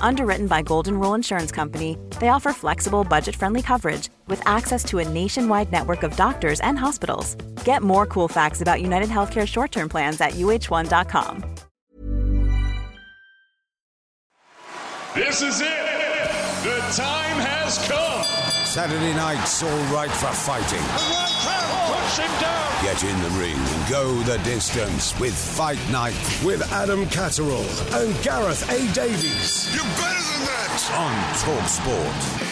Underwritten by Golden Rule Insurance Company, they offer flexible, budget friendly coverage with access to a nationwide network of doctors and hospitals. Get more cool facts about United Healthcare short term plans at uh1.com. This is it. The time has come. Saturday night's all right for fighting. The World Crown puts him down. Get in the ring and go the distance with Fight Night with Adam Catterall and Gareth A. Davies You're better than that. on Talk Sport.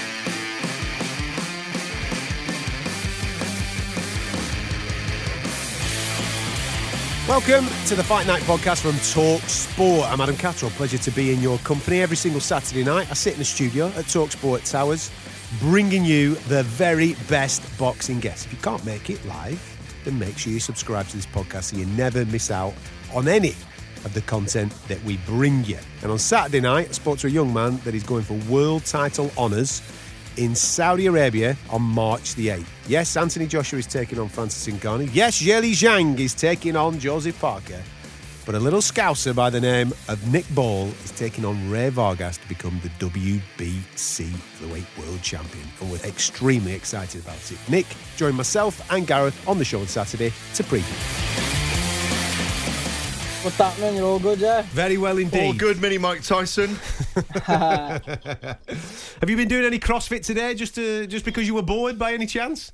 Welcome to the Fight Night podcast from Talk Sport. I'm Adam Catterall. Pleasure to be in your company every single Saturday night. I sit in the studio at Talk Sport Towers, bringing you the very best boxing guests. If you can't make it live, then make sure you subscribe to this podcast so you never miss out on any of the content that we bring you. And on Saturday night, I spoke to a young man that is going for world title honours in Saudi Arabia on March the 8th. Yes, Anthony Joshua is taking on Francis Ngannou. Yes, Zhilei Zhang is taking on Joseph Parker. But a little scouser by the name of Nick Ball is taking on Rey Vargas to become the WBC Featherweight World Champion. And we're extremely excited about it. Nick joined myself and Gareth on the show on Saturday to preview. What's happening? You're all good, yeah? Very well indeed. All good, mini Mike Tyson. Have you been doing any CrossFit today just to, just because you were bored by any chance?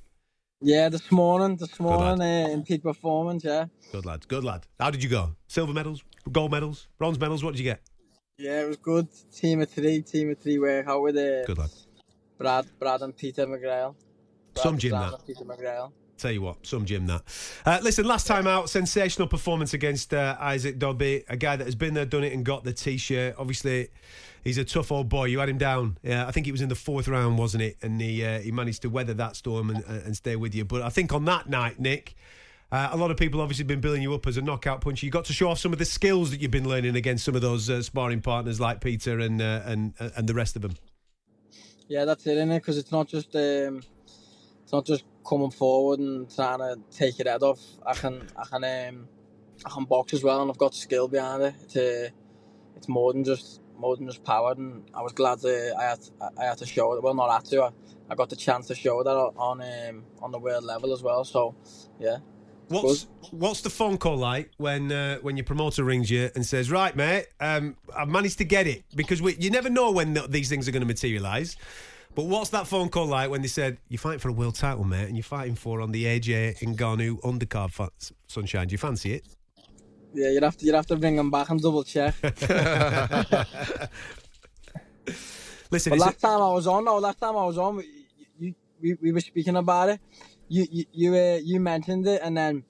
Yeah, this morning, this morning uh, in peak performance, yeah. Good lad, good lad. How did you go? Silver medals, gold medals, bronze medals, what did you get? Yeah, it was good. Team of three, team of three workout with uh, Good lad. Brad, Brad and Peter McGrail. Brad Some gym that. Peter McGrail. Tell you what, some gym that. Uh, listen, last time out, sensational performance against uh, Isaac Dogboe, a guy that has been there, done it, and got the t-shirt. Obviously, he's a tough old boy. You had him down. Yeah, I think it was in the fourth round, wasn't it? And he uh, he managed to weather that storm and, and stay with you. But I think on that night, Nick, uh, a lot of people obviously been billing you up as a knockout puncher. You got to show off some of the skills that you've been learning against some of those uh, sparring partners like Peter and uh, and and the rest of them. Yeah, that's it, innit? Because it's not just um, it's not just coming forward and trying to take your head off. I can I can um, I can box as well, and I've got skill behind it. Uh, it's more than just more than just power, and I was glad that I had I had to show it. Well, not had to. I, I got the chance to show that on um, on the world level as well. So, yeah. What's what's the phone call like when uh, when your promoter rings you and says, "Right, mate, um, I've managed to get it"? Because we, you never know when th- these things are going to materialise. But what's that phone call like when they said you're fighting for a world title, mate, and you're fighting for on the AJ Ngannou undercard, fa- Sunshine? Do you fancy it? Yeah, you'd have to you'd have to bring him back and double check. Listen, But last time I was on, no, last time I was on, we- you, we, we were speaking about it. You you you, uh, you mentioned it, and then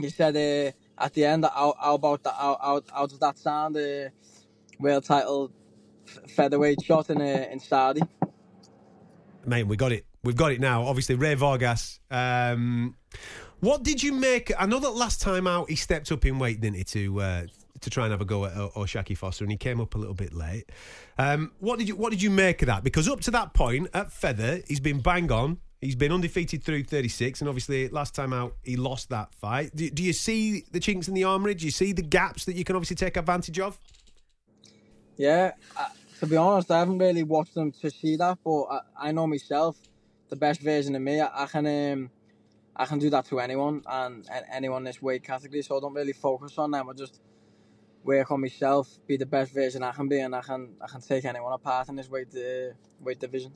you said uh, at the end, how, how about that? How, how, how does that sound? Uh, world title f- featherweight shot in uh, in Saudi. mate, we got it. We've got it now. Obviously, Rey Vargas. Um, what did you make? I know that last time out he stepped up in weight, didn't he, to uh, to try and have a go at O- O'Shaquie Foster, and he came up a little bit late. Um, what did you What did you make of that? Because up to that point at feather, he's been bang on. He's been undefeated through 36, and obviously last time out he lost that fight. Do, do you see the chinks in the armory? Do you see the gaps that you can obviously take advantage of? Yeah, uh, to be honest, I haven't really watched them to see that, but I, I know myself, the best version of me. I, I can um, I can do that to anyone and, and anyone this weight category. So I don't really focus on them. I just work on myself, be the best version I can be, and I can I can take anyone apart in this weight uh, weight division.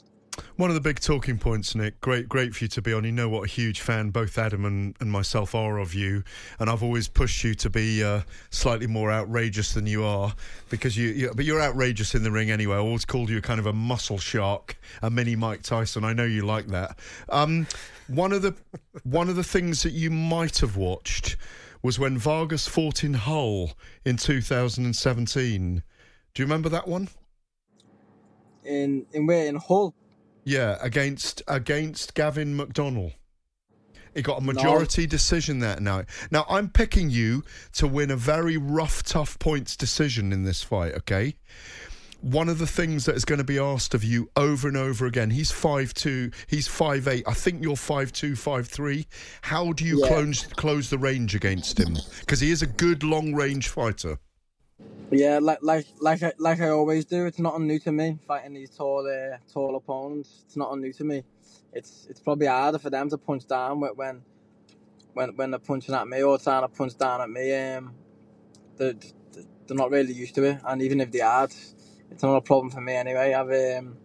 One of the big talking points, Nick. Great, great for you to be on. You know what a huge fan both Adam and, and myself are of you, and I've always pushed you to be uh, slightly more outrageous than you are because you, you. But you're outrageous in the ring anyway. I always called you a kind of a muscle shark, a mini Mike Tyson. I know you like that. Um, one of the one of the things that you might have watched was when Vargas fought in Hull in 2017. Do you remember that one? In in where in Hull. Yeah, against against Gavin McDonnell. He got a majority decision that night. Now I'm picking you to win a very rough, tough points decision in this fight. Okay. One of the things that is going to be asked of you over and over again. He's five two. He's five eight. I think you're five two, five three. How do you Yeah. close close the range against him? Because he is a good long range fighter. Yeah, like like like I, like I always do. It's nothing new to me fighting these tall uh, tall opponents. It's nothing new to me. It's it's probably harder for them to punch down when when when, when they're punching at me or trying to punch down at me. Um, they're, they're not really used to it, and even if they are, it's, it's not a problem for me anyway. I've um,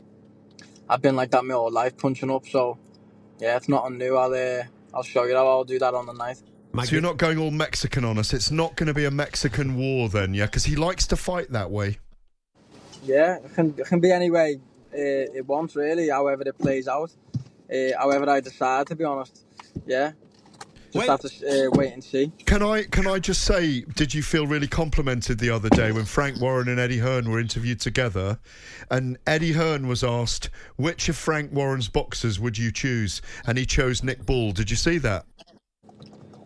I've been like that my whole life, punching up. So yeah, it's nothing new. I'll uh, I'll show you how I'll do that on the night. So you're not going all Mexican on us. It's not going to be a Mexican war then, yeah? Because he likes to fight that way. Yeah, it can, it can be any way uh, it wants, really, however it plays out. Uh, however I decide, to be honest. Yeah. Just Wait. have to uh, wait and see. Can I can I just say, did you feel really complimented the other day when Frank Warren and Eddie Hearn were interviewed together, and Eddie Hearn was asked which of Frank Warren's boxers would you choose, and he chose Nick Ball. Did you see that?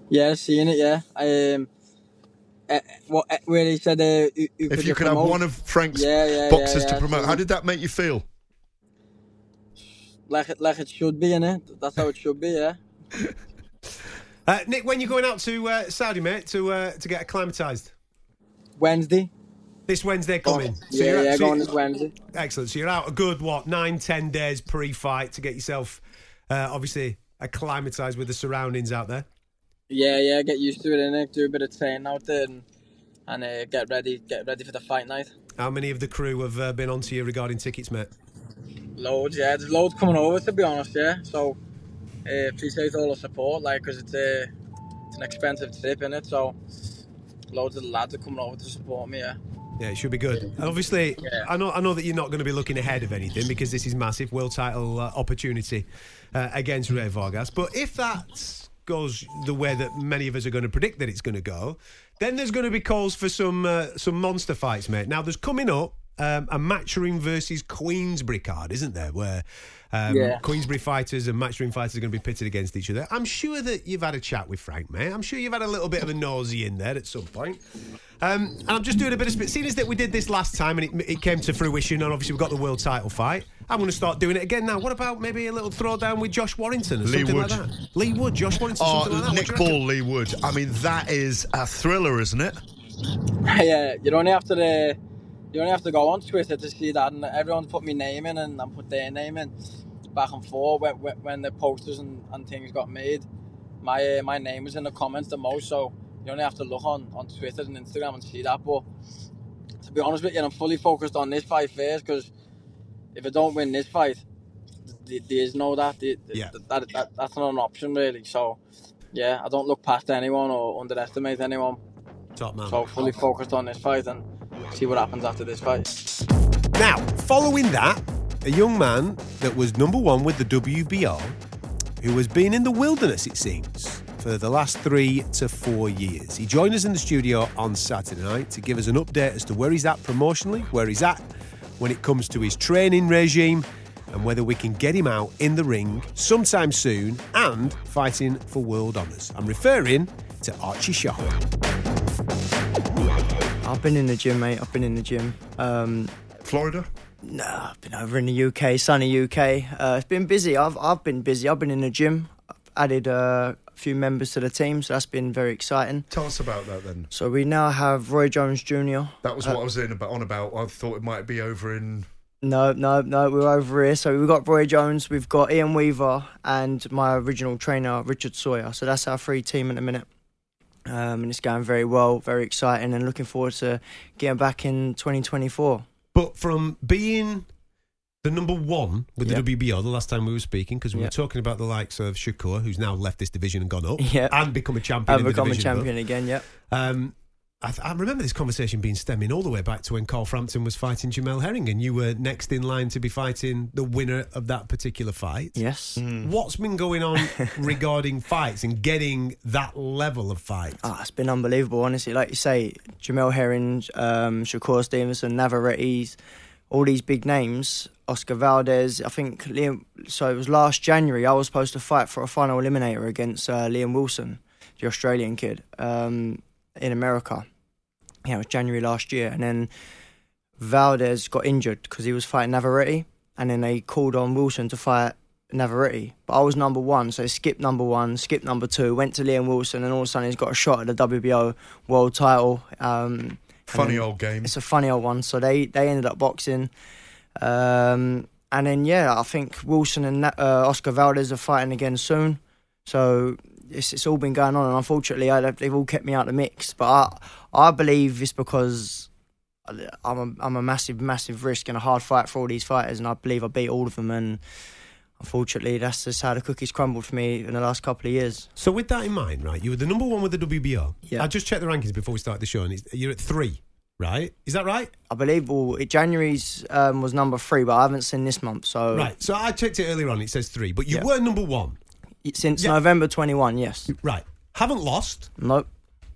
Yeah, seeing it, yeah. Um, uh, what, uh, where he said, uh, who, who If you could have one of Frank's Yeah, yeah, boxers yeah, to promote, how did that make you feel? Like it, like it should be, innit? That's how it should be, yeah. Uh, Nick, when you're going out to uh, Saudi, mate, to uh, to get acclimatised Wednesday. this Wednesday coming. Oh, yeah, you're, yeah, so going this Wednesday. Excellent. So you're out a good what nine, ten days pre-fight to get yourself uh, obviously acclimatised with the surroundings out there. Yeah, yeah, get used to it, innit? Do a bit of training out there and, and uh, get ready get ready for the fight night. How many of the crew have uh, been on to you regarding tickets, mate? Loads, yeah. There's loads coming over, to be honest, yeah. So, uh, appreciate all the support, like, because it's, uh, it's an expensive trip, in it, So, loads of the lads are coming over to support me, yeah. Yeah, it should be good. And obviously, Yeah. I know I know that you're not going to be looking ahead of anything because this is massive world title uh, opportunity uh, against Rey Vargas. But if that goes the way that many of us are going to predict that it's going to go, then there's going to be calls for some uh, some monster fights, mate. Now there's coming up um, a Matchroom versus Queensberry card, isn't there? Where um, Yeah. Queensberry fighters and Matchroom fighters are going to be pitted against each other. I'm sure that you've had a chat with Frank, mate. I'm sure you've had a little bit of a nosy in there at some point. Um, and I'm just doing a bit of spit. Seeing as that we did this last time and it, it came to fruition, and obviously we got the world title fight, I'm going to start doing it again now. What about maybe a little throwdown with Josh Warrington or Lee something Wood. like that? Leigh Wood, Josh Warrington, Oh, something like that. What Nick do you reckon? Ball, Leigh Wood. I mean, that is a thriller, isn't it? yeah, you only have to uh, you only have to go on Twitter to see that, and everyone's put my name in and, and put their name in back and forth when, when, the posters and, and things got made. My uh, my name was in the comments the most, so you only have to look on, on Twitter and Instagram and see that. But to be honest with you, I'm fully focused on this fight first because if I don't win this fight, there is no that. Yeah. that, that that's not an option really. So yeah, I don't look past anyone or underestimate anyone. Top man. So fully focused on this fight and see what happens after this fight. Now, following that, a young man that was number one with the WBO, who has been in the wilderness, it seems, for the last three to four years. He joined us in the studio on Saturday night to give us an update as to where he's at promotionally, where he's at when it comes to his training regime, and whether we can get him out in the ring sometime soon and fighting for world honours. I'm referring to Archie Sharp. I've been in the gym, mate. I've been in the gym. Um, Florida? No, I've been over in the UK, sunny UK. Uh, it's been busy. I've I've been busy. I've been in the gym. I've added uh, a few members to the team, so that's been very exciting. Tell us about that then. So we now have Roy Jones Jr. That was what I was in about, on about. I thought it might be over in No, no, no. We're over here. So we've got Roy Jones, we've got Ian Weaver, and my original trainer Richard Sawyer. So that's our free team at the minute. Um, and it's going very well, very exciting, and looking forward to getting back in 2024. But from being the number one with the WBO the last time we were speaking, because we were talking about the likes of Shakur, who's now left this division and gone up, Yeah. and become a champion. In become a above. champion again. Yeah. Um, I, th- I remember this conversation being stemming all the way back to when Carl Frampton was fighting Jamel Herring, and you were next in line to be fighting the winner of that particular fight. Yes. What's been going on regarding fights and getting that level of fight? Ah, it's been unbelievable, honestly. Like you say, Jamel Herring, um, Shakur Stevenson, Navarrete's, all these big names. Oscar Valdez. I think Liam. So it was last January. I was supposed to fight for a final eliminator against uh, Liam Wilson, the Australian kid, um, in America. Yeah, it was January last year, and then Valdez got injured because he was fighting Navarrete, and then they called on Wilson to fight Navarrete. But I was number one, so skipped number one, skipped number two, went to Liam Wilson, and all of a sudden he's got a shot at the WBO world title. Um, Funny old game. It's a funny old one. So they they ended up boxing, um, and then yeah, I think Wilson and uh, Oscar Valdez are fighting again soon. So it's it's all been going on, and unfortunately, I, they've all kept me out of the mix. But I I believe it's because. I'm a, I'm a massive, massive risk and a hard fight for all these fighters, and I believe I beat all of them. And unfortunately, that's just how the cookies crumbled for me in the last couple of years. So, with that in mind, right, you were the number one with the WBO. Yeah. I just checked the rankings before we started the show, and it's, you're at three, right? Is that right? I believe well, it, January's um, was number three, but I haven't seen this month. So Right. So I checked it earlier on. It says three, but you Yeah. were number one. Since Yeah. November 21, yes. Right. Haven't lost. Nope.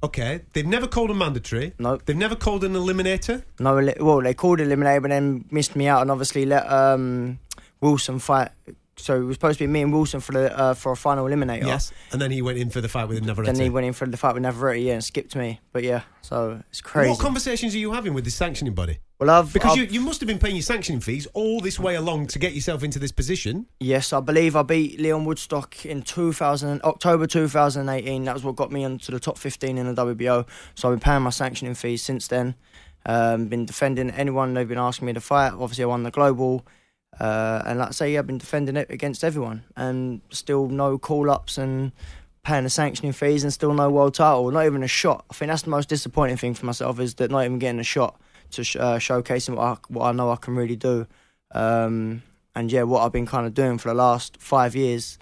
Okay. They've never called a mandatory. Nope. They've never called an eliminator. No, well, they called an eliminator, but then missed me out, and obviously let um, Wilson fight. So it was supposed to be me and Wilson for the uh, for a final eliminator. Yes. And then he went in for the fight with Navarrete. Then he went in for the fight with Navarrete, yeah, and skipped me. But yeah, so it's crazy. What conversations are you having with the sanctioning body? Well, I've Because I've- you, you must have been paying your sanctioning fees all this way along to get yourself into this position. Yes, I believe I beat Leon Woodstock in 2000, October 2018. That was what got me onto the top 15 in the WBO. So I've been paying my sanctioning fees since then. Um, been defending anyone they've been asking me to fight. Obviously, I won the global. Uh, and like I say, I've been defending it against everyone. And still no call ups and paying the sanctioning fees and still no world title. Not even a shot. I think that's the most disappointing thing for myself is that not even getting a shot to sh- uh, showcasing what I, what I know I can really do. Um, and yeah, what I've been kind of doing for the last five years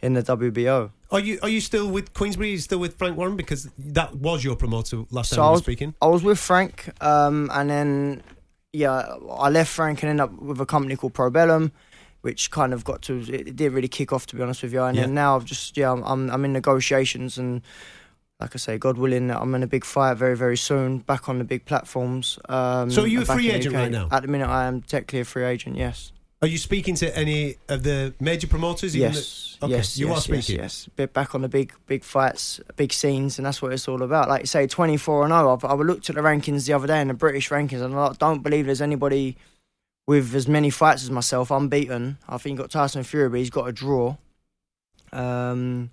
in the WBO. Are you are you still with Queensberry? Are you still with Frank Warren? Because that was your promoter last time So we I were was, speaking. I was with Frank, um, and then yeah, I left Frank and ended up with a company called Probellum, which kind of got to it, it didn't really kick off to be honest with you. And Yeah. then now I've just yeah, I'm, I'm I'm in negotiations and. Like I say, God willing, I'm in a big fight very, very soon, back on the big platforms. Um, So are you a free agent right now? At the minute, I am technically a free agent. Yes. Are you speaking to any of the major promoters? Yes, the- okay, yes, you yes, are speaking. Yes, yes. Bit back on the big, big fights, big scenes, and that's what it's all about. Like you say, twenty four and zero. I've I looked at the rankings the other day, and the British rankings, and I don't believe there's anybody with as many fights as myself unbeaten. I think you got Tyson Fury, but he's got a draw. Um,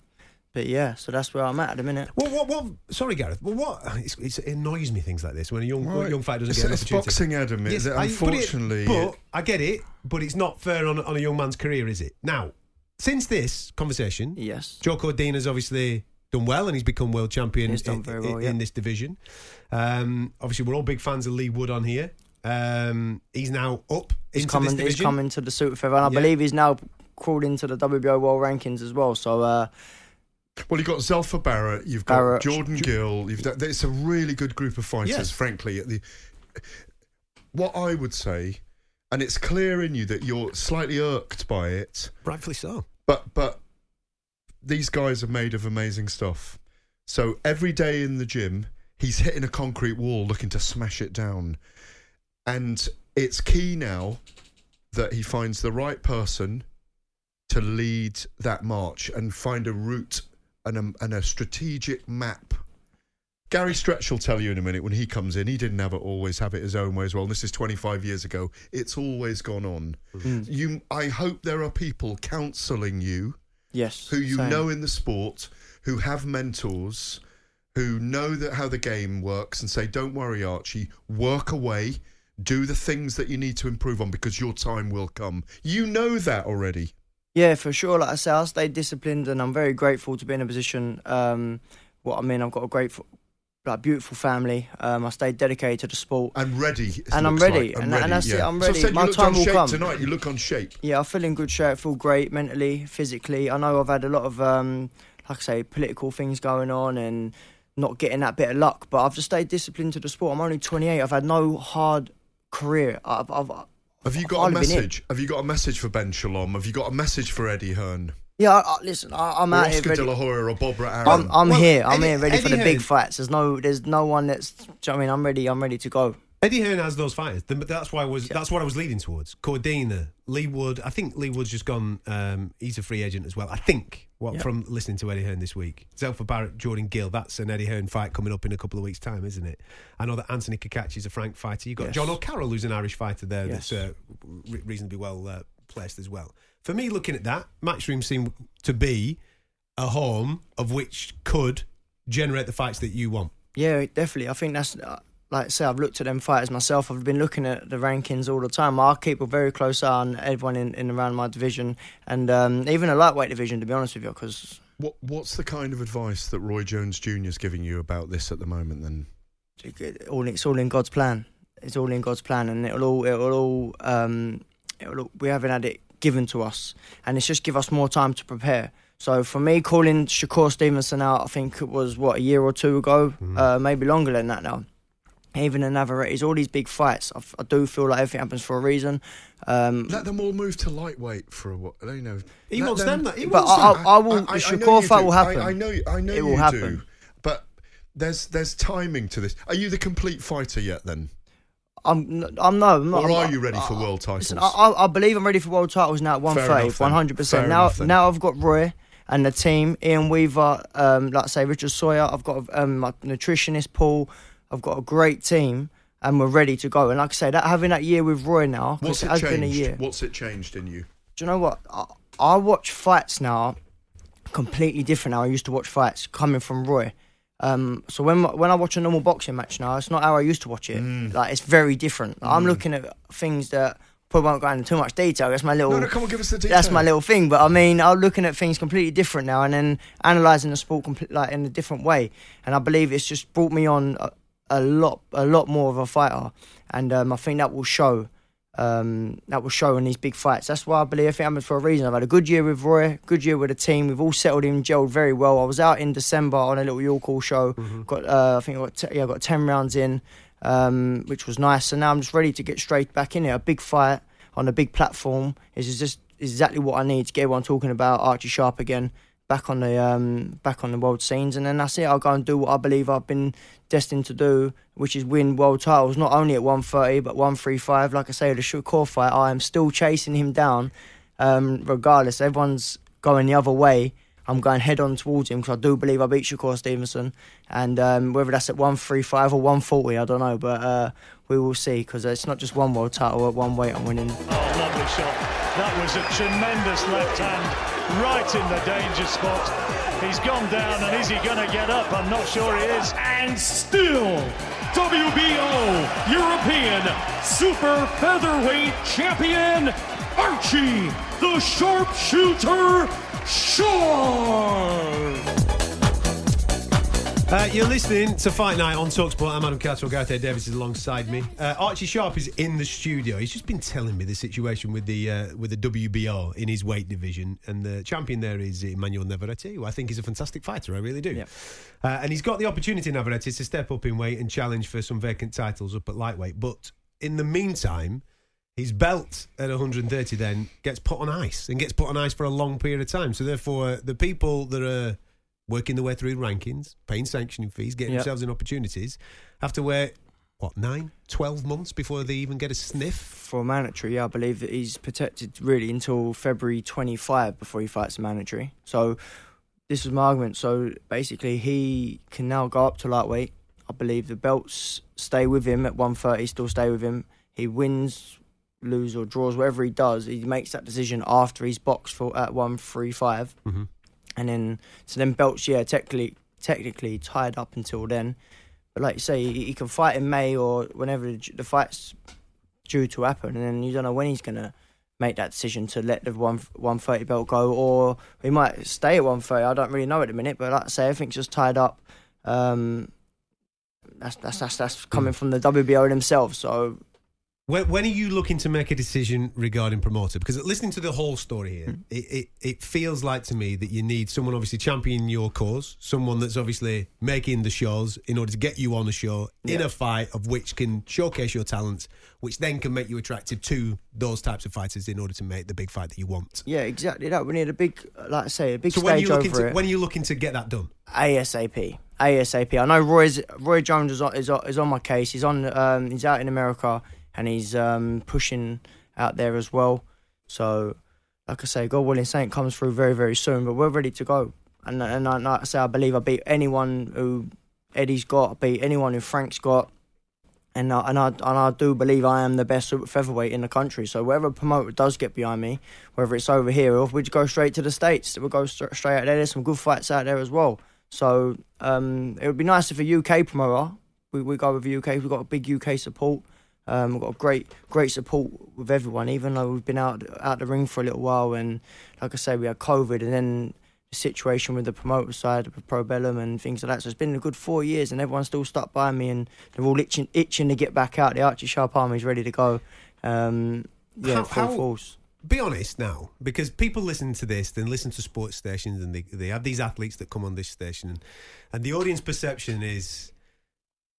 but yeah, so that's where I'm at at the minute. Well, what, what? Sorry, Gareth. Well, what? It's, it's, it annoys me things like this when a young Right. young fighter doesn't It's, get an it's opportunity. boxing, Adam. Is Yes, it? I- but it- Unfortunately, but, I get it. But it's not fair on, on a young man's career, is it? Now, since this conversation, Yes. Joe Cordina has obviously done well and he's become world champion in, very in- well, yeah. in this division. Um, obviously, we're all big fans of Leigh Wood on here. Um, he's now up He's into coming. this He's coming to the super feather, and I Yeah. believe he's now crawled into the WBO world rankings as well. So uh, Well, you've got Zelfa Barrett, you've got Barrett. Jordan Gill. You've done, it's a really good group of fighters, Yes. frankly. At the what I would say, and it's clear in you that you're slightly irked by it, Rightfully so. but but these guys are made of amazing stuff. So every day in the gym, he's hitting a concrete wall, looking to smash it down, and it's key now that he finds the right person to lead that march and find a route and a, and a strategic map. Gary Stretch will tell you in a minute when he comes in. He didn't have it always have it his own way as well. And this is 25 years ago. It's always gone on. Mm. You, I hope there are people counselling you yes, who you same. know in the sport, who have mentors, who know that how the game works, and say, "Don't worry, Archie. Work away. do the things that you need to improve on because your time will come. You know that already. Yeah, for sure. Like I say, I stayed disciplined, and I'm very grateful to be in a position. Um, what I mean, I've got a great, like, beautiful family. Um, I stayed dedicated to the sport, and ready. And I'm ready, like. and- and that's it, I'm So ready. said My time will come. tonight. You look on shape. Yeah, I feel in good shape. I feel great mentally, physically. I know I've had a lot of, um, like I say, political things going on and not getting that bit of luck, but I've just stayed disciplined to the sport. I'm only 28. I've had no hard career. I've, I've Have you I've got a hardly been in. message? Have you got a message for Ben Shalom? Have you got a message for Eddie Hearn? yeah. I, I, listen, I, I'm Or out here Oscar ready. De La Hoya or Barbara Aaron? I'm, I'm Well, here. I'm Eddie- here, ready for Eddie the big fights. There's no, there's no one that's. you know what I mean, I'm ready. I'm ready to go. Eddie Hearn has those fighters. That's why I was. That's what I was leading towards. Cordina, Leigh Wood. I think Leigh Wood's just gone. Um, he's a free agent as well. I think. What Yeah. from listening to Eddie Hearn this week? Zelfa Barrett, Jordan Gill. That's an Eddie Hearn fight coming up in a couple of weeks' time, isn't it? I know that Anthony Cacace's a Frank fighter. You've got Yes. Jono Carroll, who's an Irish fighter there. Yes. That's uh, re- reasonably well uh, placed as well. For me, looking at that, Matchroom seemed to be a home of which could generate the fights that you want. Yeah, definitely. I think that's uh, like I say. I've looked at them fighters myself. I've been looking at the rankings all the time. I keep a very close eye on everyone in, in around my division and um, even a lightweight division. To be honest with you, because What What's the kind of advice that Roy Jones Jr. is giving you about this at the moment? Then all it's all in God's plan. It's all in God's plan, and it'll all it'll all um, it'll all, we haven't had it given to us, and it's just give us more time to prepare. So for me, calling Shakur Stevenson out, I think it was what a year or two ago, uh, maybe longer than that now. Even in Navarrete, all these big fights. I do feel like everything happens for a reason. Um, let them all move to lightweight for a while. You know, He let wants them. that- He But wants I- them. I- I will- the know Shakur you fight will happen. I, I know. I know It you will do. happen. But there's there's timing to this. Are you the complete fighter yet? Then, I'm, n- I'm no, I'm not. or I'm are you ready for world titles? Listen, I, I, I believe I'm ready for world titles now at Fair 130, 100. percent Now, enough now I've got Roy and the team, Ian Weaver, um, like I say, Richard Sawyer. I've got um, my nutritionist Paul. I've got a great team, and we're ready to go. And like I say, that having that year with Roy now, What's it it has changed? been a year. What's it changed in you? Do you know what? I, I watch fights now completely different now. I used to watch fights coming from Roy. Um, so when when I watch a normal boxing match now, it's not how I used to watch it. Mm. Like it's very different. I'm looking at things that probably won't go into too much detail. That's my little. No, no, come on, give us the detail. That's my little thing, but I mean, I'm looking at things completely different now, and then analysing the sport compl- like in a different way. And I believe it's just brought me on a, a lot, a lot more of a fighter, and um, I think that will show. Um, that will show in these big fights. That's why I believe everything happens for a reason. I've had a good year with Roy, good year with the team. We've all settled in, gelled very well. I was out in December on a little York Hall show. Got, uh, I think I got t- yeah, I got ten rounds in, um, which was nice. And now I'm just ready to get straight back in it. A big fight on a big platform is just exactly what I need to get everyone talking about Archie Sharp again, back on the um, back on the world scenes, and then that's it. I'll go and do what I believe I've been destined to do, which is win world titles, not only at 130 but 135. Like I say, the Shakur fight, I am still chasing him down, um, regardless. Everyone's going the other way. I'm going head on towards him because I do believe I beat Shakur Stevenson, and um, whether that's at 135 or 140, I don't know, but uh, we will see because it's not just one world title at one weight I'm winning. Oh, lovely shot. That was a tremendous left hand right in the danger spot. He's gone down, and is he going to get up? I'm not sure he is. and still WBO European Super Featherweight Champion Archie the Sharpshooter Sharp. Uh, you're listening to Fight Night on Talksport. I'm Adam Catterall. Gareth Davies is alongside me. Uh, Archie Sharp is in the studio. He's just been telling me the situation with the uh, with the WBO in his weight division, and the champion there is Emmanuel Navarrete, who I think is a fantastic fighter. I really do. Yep. Uh, and he's got the opportunity, Navarrete, to step up in weight and challenge for some vacant titles up at lightweight. But in the meantime, his belt at 130 then gets put on ice and gets put on ice for a long period of time. So therefore, the people that are working their way through rankings, paying sanctioning fees, getting Yep. themselves in opportunities, have to wait, what, nine, 12 months before they even get a sniff? For a mandatory, I believe that he's protected really until February 25 before he fights a mandatory. So this was my argument. So basically, he can now go up to lightweight. I believe the belts stay with him at 130, still stay with him. He wins, lose or draws, whatever he does, he makes that decision after he's boxed for at 135. Mhm. And then, so then belts, yeah, technically, technically tied up until then. But like you say, he, he can fight in May or whenever the, the fights due to happen, and then you don't know when he's gonna make that decision to let the one one thirty belt go, or he might stay at one thirty. I don't really know at the minute, but like I say, everything's just tied up. Um, that's that's that's, that's coming from the WBO themselves. So When, when are you looking to make a decision regarding promoter? Because listening to the whole story here, Hmm. it, it, it feels like to me that you need someone obviously championing your cause, someone that's obviously making the shows in order to get you on the show in a fight of which can showcase your talents, which then can make you attractive to those types of fighters in order to make the big fight that you want. yeah, exactly that. We need a big, like I say, a big So when are stage you looking to it. when are you looking to get that done? ASAP. ASAP. I know Roy's Roy Jones is on, is on, is on my case. He's on. Um, he's out in America and he's um, pushing out there as well. So, like I say, God willing, Saint comes through very very soon. But we're ready to go. And and I, like I say, I believe I beat anyone who Eddie's got. I beat anyone who Frank's got. And I, and I and I do believe I am the best super featherweight in the country. So whatever promoter does get behind me, whether it's over here or if we go straight to the states, we'll go st- straight out there. There's some good fights out there as well. So um, it would be nice if a UK promoter, we, we go with the UK. We've got a big UK support. Um, we've got great great support with everyone, even though we've been out out the ring for a little while. And like I say, we had COVID, and then the situation with the promoter side, with Probellum and things like that. So it's been a good four years, and everyone's still stuck by me, and they're all itching itching to get back out. The Archie Sharp Army's ready to go. Um, yeah, How- full how- force. be honest now, because people listen to this, then listen to sports stations, and they they have these athletes that come on this station, and, and the audience perception is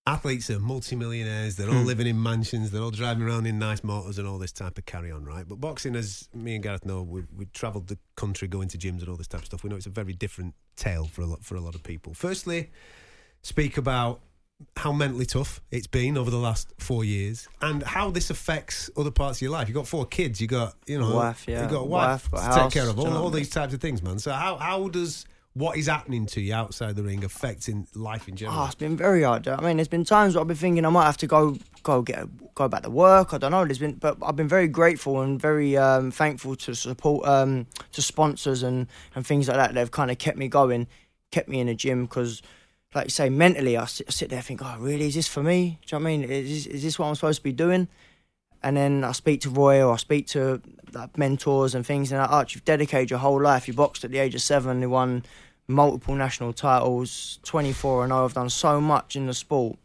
athletes are multimillionaires, they're all Hmm. living in mansions, they're all driving around in nice motors and all this type of carry on, right? But boxing, as me and Gareth know, we we travelled the country going to gyms and all this type of stuff. We know it's a very different tale for a lot for a lot of people. Firstly, speak about how mentally tough it's been over the last four years and how this affects other parts of your life. You've got four kids, you got, you know, Wife, yeah. you got a wife, Wife, got to take care of, all, all what I mean? these types of things, man. So how, how does what is happening to you outside the ring affecting life in general? Oh, it's been very hard. I mean, there's been times where I've been thinking I might have to go go get go back to work. I don't know. There's been, but I've been very grateful and very um, thankful to support um, to sponsors and and things like that. They've kind of kept me going, kept me in the gym because. Like you say, mentally, I sit, I sit there and think, oh, really? Is this for me? Do you know what I mean? Is, is this what I'm supposed to be doing? And then I speak to Roy or I speak to like, mentors and things, and I, Arch, you've dedicated your whole life. You boxed at the age of seven, you won multiple national titles, 24 and 0. I've done so much in the sport.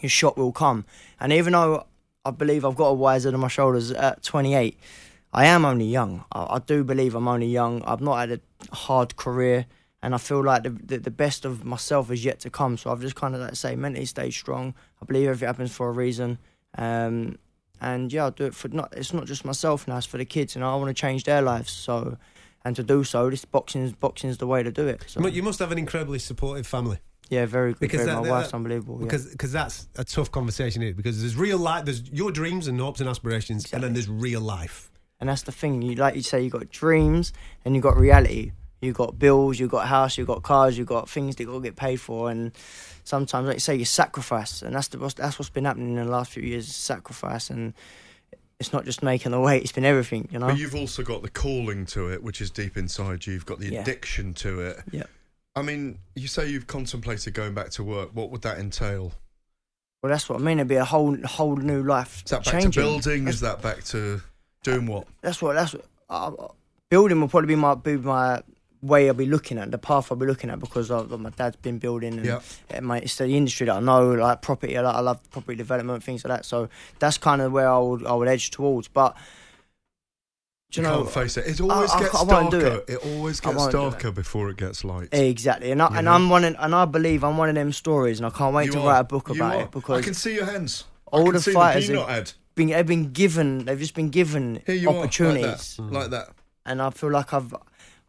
Your shot will come. And even though I believe I've got a wise head on my shoulders at 28, I am only young. I, I do believe I'm only young. I've not had a hard career, and I feel like the, the, the best of myself is yet to come. So I've just kind of, like say, mentally stayed strong. I believe everything happens for a reason. Um, and yeah, I'll do it for not. It's not just myself now; it's for the kids, and I want to change their lives. So, and to do so, this boxing is boxing's the way to do it. So, But you must have an incredibly supportive family. yeah, very good. Because that- my that- wife's unbelievable. yeah. Because because that's a tough conversation here. Because there's real life, there's your dreams and hopes and aspirations, and then there's real life. And that's the thing. You like you say, you got dreams and you got reality. You got bills, you got house, you got cars, you got things that got to get paid for. And sometimes, like you say, you sacrifice, and that's the that's what's been happening in the last few years. Sacrifice, and it's not just making the weight; it's been everything. You know. But you've also got the calling to it, which is deep inside you. You've got the Yeah. addiction to it. Yeah. I mean, you say you've contemplated going back to work. What would that entail? Well, that's what I mean. It'd be a whole whole new life. Is that back changing. to building? That's, Is that back to doing what? that's what that's what, uh, building will probably be my be my way I'll be looking at the path I'll be looking at because of, of my dad's been building and Yeah. uh, my it's the industry that I know like property I, I love property development things like that so that's kind of where I would I would edge towards but do You you know can't face it. It always I- gets I darker. it. always gets it. darker before it gets light. exactly and I, and know? I'm one of, and I believe I'm one of them stories and I can't wait You to are. write a book about it because I can see your hands. I all the fighters you have- been they've been given they've just been given opportunities are, like that. Like that. and I feel like I've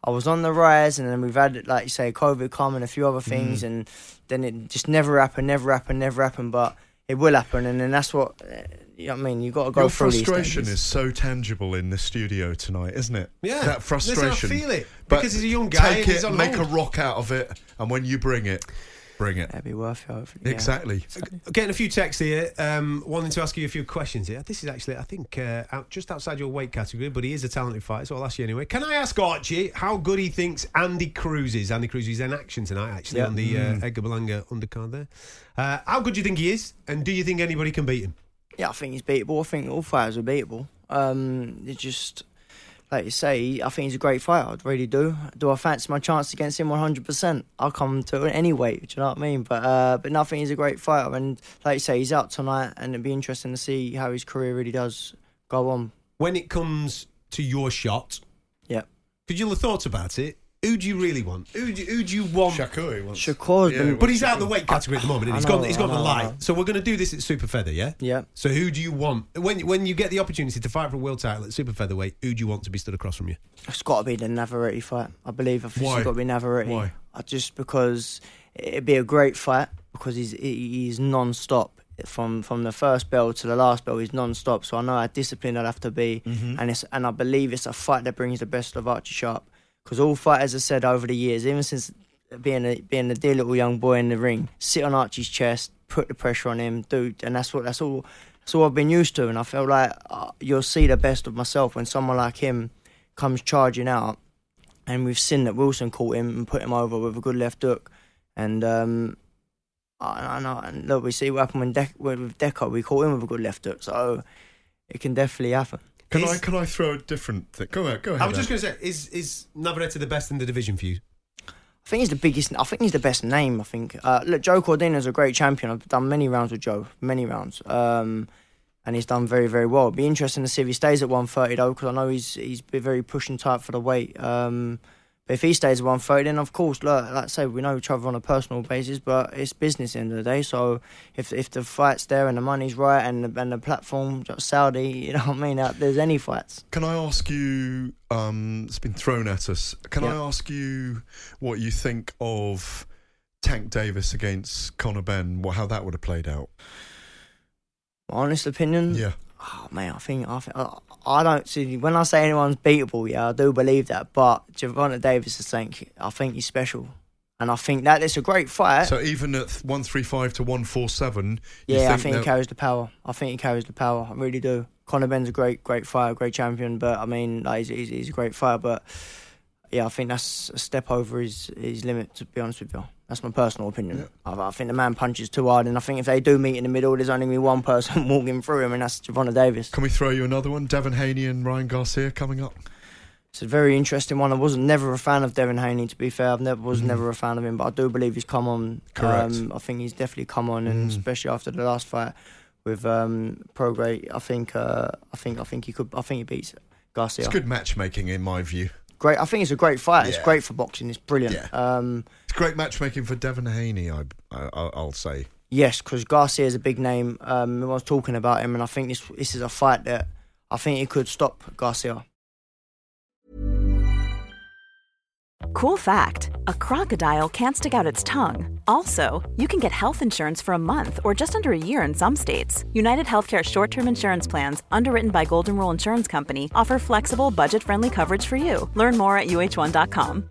I was on the rise, and then we've had like you say COVID come and a few other Mm. things, and then it just never happened, never happened, never happened, but it will happen, and then that's what uh, you know what I mean. you've got to go Your through these frustration stages. is so tangible in the studio tonight, isn't it? Yeah, that frustration. Listen, I feel it But because he's a young guy. Take and he's it, make hold. a rock out of it, and when you bring it, bring it. That'd be worth it. Yeah. Exactly. Getting a few texts here, um, wanting to ask you a few questions here. This is actually, I think, uh, out, just outside your weight category, but he is a talented fighter, so I'll ask you anyway. Can I ask Archie how good he thinks Andy Cruz is? Andy Cruz is in action tonight, actually, Yeah. on the uh, Edgar Berlanga undercard there. Uh, how good do you think he is, and do you think anybody can beat him? Yeah, I think he's beatable. I think all fighters are beatable. Um, it's just like you say. I think he's a great fighter. I really do. Do I fancy my chance against him? One hundred percent. I'll come to it anyway. Do you know what I mean? But uh, but nothing. He's a great fighter, and like you say, he's out tonight, and it'd be interesting to see how his career really does go on. When it comes to your shot, Yeah. because you'll have thought about it. Who do you really want? Who do, who do you want? Shakur, he wants. Shakur's been- but he's out of the weight category at the moment. and I He's know, he's got I the know, I know. light. So we're going to do this at super feather, yeah. Yeah. So who do you want when when you get the opportunity to fight for a world title at super featherweight? Who do you want to be stood across from you? It's got to be the Navarrete fight. I believe. I think Why? it's got to be Navarrete. Why? Uh, Just because it'd be a great fight because he's he's non-stop from from the first bell to the last bell. He's non-stop. So I know how disciplined I'd have to be, Mm-hmm. and it's and I believe it's a fight that brings the best of Archie Sharp. Because all fighters have said over the years, even since being a being a dear little young boy in the ring, sit on Archie's chest, put the pressure on him, dude. and that's what that's all. That's all I've been used to, and I feel like uh, you'll see the best of myself when someone like him comes charging out, and we've seen that Wilson caught him and put him over with a good left hook, and um, I, I know, and look, we see what happened when De- with Deco, we caught him with a good left hook, so it can definitely happen. Can Is- I can I throw a different thing? Go ahead. Go ahead. I was just going to say, is is Navarrete the best in the division for you? I think he's the biggest. I think he's the best name. I think. Uh, look, Joe Cordina's a great champion. I've done many rounds with Joe, many rounds, um, and he's done very, very well. It'd be interesting to see if he stays at 130 though, because I know he's he's been very pushing tight for the weight. Um, but if he stays at 130, then of course, look, like I say, we know each other on a personal basis, but it's business at the end of the day. So if if the fight's there and the money's right and the, and the platform Saudi, you know what I mean? There's any fights. Can I ask you? Um, it's been thrown at us. Can I ask you what you think of Tank Davis against Conor Benn? How that would have played out? My honest opinion. Yeah. Oh man, I think I think, I- I don't see when I say anyone's beatable. Yeah, I do believe that. But Gervonta Davis is saying I think he's special, and I think that it's a great fight. So even at one three five to one four seven, yeah, I think he carries the power. I think he carries the power. I really do. Conor Benn's a great, great fighter, great champion. But I mean, like, he's, he's, he's a great fighter. But yeah, I think that's a step over his his limit. To be honest with you, that's my personal opinion. I, I think the man punches too hard, and I think if they do meet in the middle, there's only one person walking through him, and that's Gervonta Davis. Can we throw you another one? Devin Haney and Ryan Garcia coming up. It's a very interesting one. I wasn't never a fan of Devin Haney, to be fair. I never was never a fan of him, but I do believe he's come on. Correct. Um, I think he's definitely come on, and especially after the last fight with um, Prograis, I think, uh, I think, I think he could. I think he beats Garcia. It's good matchmaking in my view. Great. I think it's a great fight. It's great for boxing. It's brilliant. Yeah. Um, It's great matchmaking for Devin Haney. I, I I'll say. yes, because Garcia is a big name. Um, was talking about him, and I think this this is a fight that I think it could stop Garcia. Cool fact a crocodile can't stick out its tongue. Also, you can get health insurance for a month or just under a year in some states. United Healthcare short term insurance plans, underwritten by Golden Rule Insurance Company, offer flexible, budget friendly coverage for you. Learn more at uh1.com.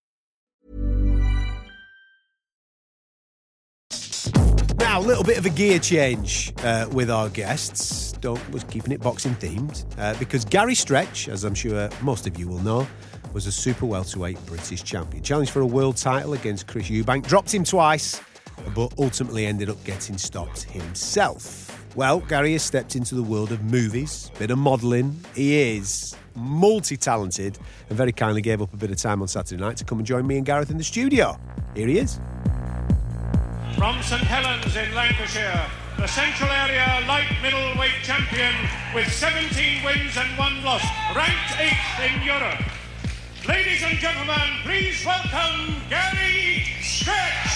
Now, a little bit of a gear change uh, with our guests. Don't was keeping it boxing themed uh, because Gary Stretch, as I'm sure most of you will know, was a super welterweight British champion. Challenged for a world title against Chris Eubank, dropped him twice, but ultimately ended up getting stopped himself. Well, Gary has stepped into the world of movies, bit of modelling. He is multi talented and very kindly gave up a bit of time on Saturday night to come and join me and Gareth in the studio. Here he is. From St Helens in Lancashire, the Central Area Light Middleweight Champion with 17 wins and one loss, ranked 8th in Europe. Ladies and gentlemen, please welcome Gary Stretch.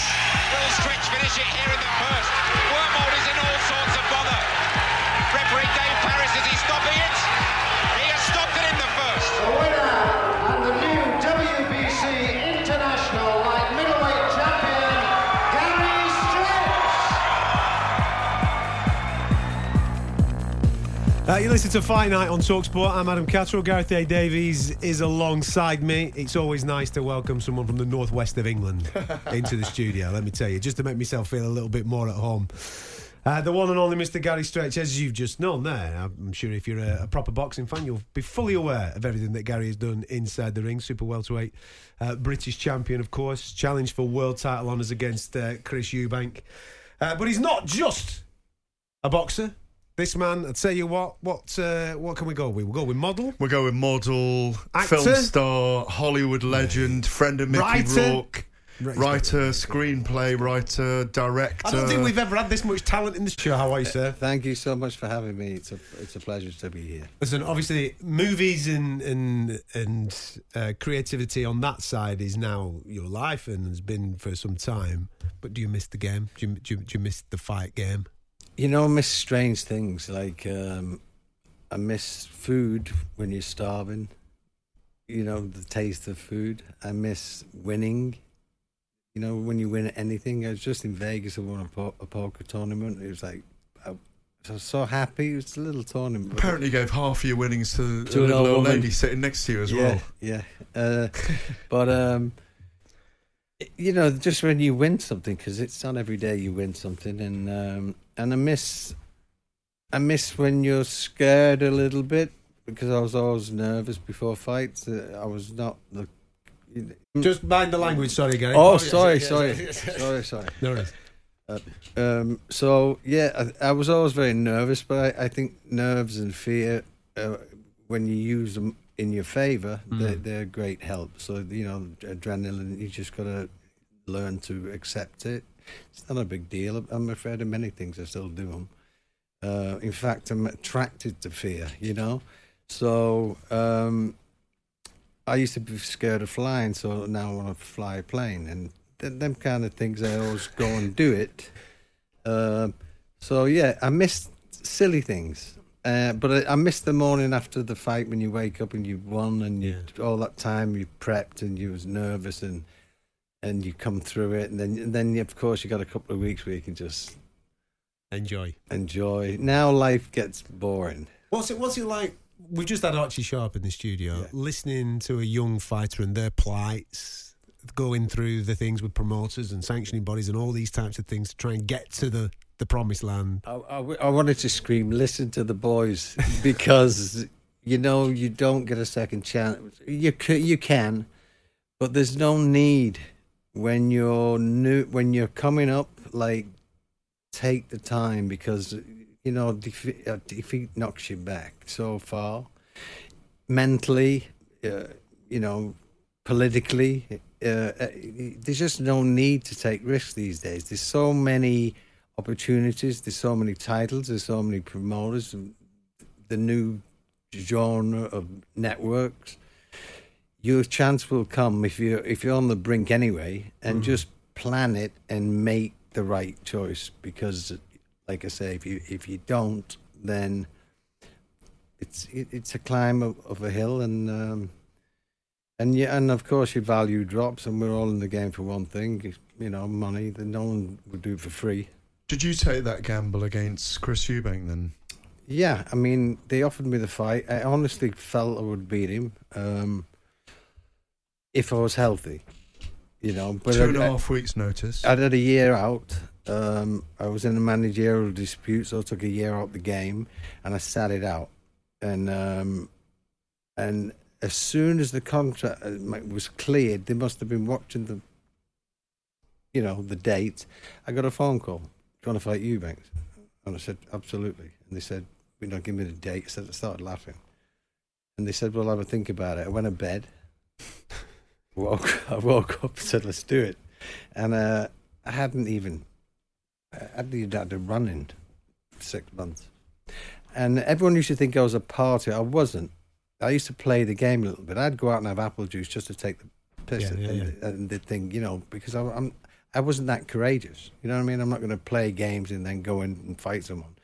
Will Stretch finish it here in the first? Wormald is in all Uh, you listen to Fight Night on Talksport. I'm Adam Catterall. Gareth A. Davies is alongside me. It's always nice to welcome someone from the northwest of England into the studio, let me tell you, just to make myself feel a little bit more at home. Uh, the one and only Mr. Gary Stretch, as you've just known there, I'm sure if you're a, a proper boxing fan, you'll be fully aware of everything that Gary has done inside the ring. Super welterweight, uh, British champion, of course, challenge for world title honours against uh, Chris Eubank. Uh, but he's not just a boxer. This man, I'd tell you what, what, uh, what can we go with? We'll go with model. We'll go with model, Actor? film star, Hollywood legend, friend of Mickey Writer? Rourke, writer, screenplay writer, director. I don't think we've ever had this much talent in the show. How are you, sir? Thank you so much for having me. It's a it's a pleasure to be here. Listen, obviously, movies and and and uh, creativity on that side is now your life and has been for some time. But do you miss the game? Do you, do you, do you miss the fight game? You know, I miss strange things like um, I miss food when you're starving. You know, the taste of food. I miss winning. You know, when you win anything. I was just in Vegas. I won a, po- a poker tournament. It was like I was so happy. It was a little tournament. Apparently, gave half of your winnings to, To little old old lady sitting next to you as yeah, well. Yeah, uh, but um, you know, just when you win something, because it's not every day you win something, and um, and I miss, I miss when you're scared a little bit because I was always nervous before fights. Uh, I was not the. Just mind the language, sorry, Gary. Oh, Oh, sorry, yes, sorry, yes, yes. sorry, sorry. No worries. Uh, um, so yeah, I, I was always very nervous, but I, I think nerves and fear, uh, when you use them in your favor, they're, Mm. they're a great help. So you know, adrenaline, you just got to learn to accept it. It's not a big deal. I'm afraid of many things. I still do them. Uh, in fact, I'm attracted to fear. You know, so um, I used to be scared of flying, so now I want to fly a plane, and th- them kind of things. I always go and do it. Um so yeah, I miss silly things, uh, but I, I miss the morning after the fight when you wake up and you won, and you all that time you prepped and you was nervous and and you come through it, and then and then of course you got a couple of weeks where you can just Enjoy. enjoy. Now life gets boring. What's it? What's it like? We've just had Archie Sharp in the studio, listening to a young fighter and their plights, going through the things with promoters and sanctioning bodies and all these types of things to try and get to the the promised land. I wanted to scream, listen to the boys, because you know you don't get a second chance. You you can, but there's no need when you're new when you're coming up. Like, take the time because you know defeat, uh, defeat knocks you back so far, mentally, uh, you know, politically. Uh, uh, there's just no need to take risks these days. There's so many opportunities. There's so many titles. There's so many promoters. The new genre of networks. Your chance will come if you if you're on the brink anyway, and Mhm. just plan it and make the right choice. Because, like I say, if you if you don't, then it's it, it's a climb of, of a hill, and um, and yeah, and of course your value drops, and we're all in the game for one thing, you know, money. That no one would do for free. Did you take that gamble against Chris Eubank then? Yeah, I mean, they offered me the fight. I honestly felt I would beat him um, if I was healthy, you know. But Two and a I- half weeks' notice. I'd had a year out. Um, I was in a managerial dispute, so I took a year out the game, and I sat it out. And um, and as soon as the contract uh, was cleared, they must have been watching the, you know, the date. I got a phone call. Do you want to fight Eubanks? And I said, absolutely. And they said, you know, give me the date. I said, I started laughing. And they said, well, have a think about it. I went to bed. woke, I woke up and said, let's do it. And uh, I hadn't even, I hadn't even had to run in six months. And everyone used to think I was a party. I wasn't. I used to play the game a little bit. I'd go out and have apple juice just to take the piss Yeah, yeah, and, and the thing, you know, because I, I'm, I wasn't that courageous. You know what I mean? I'm not going to play games and then go in and fight someone.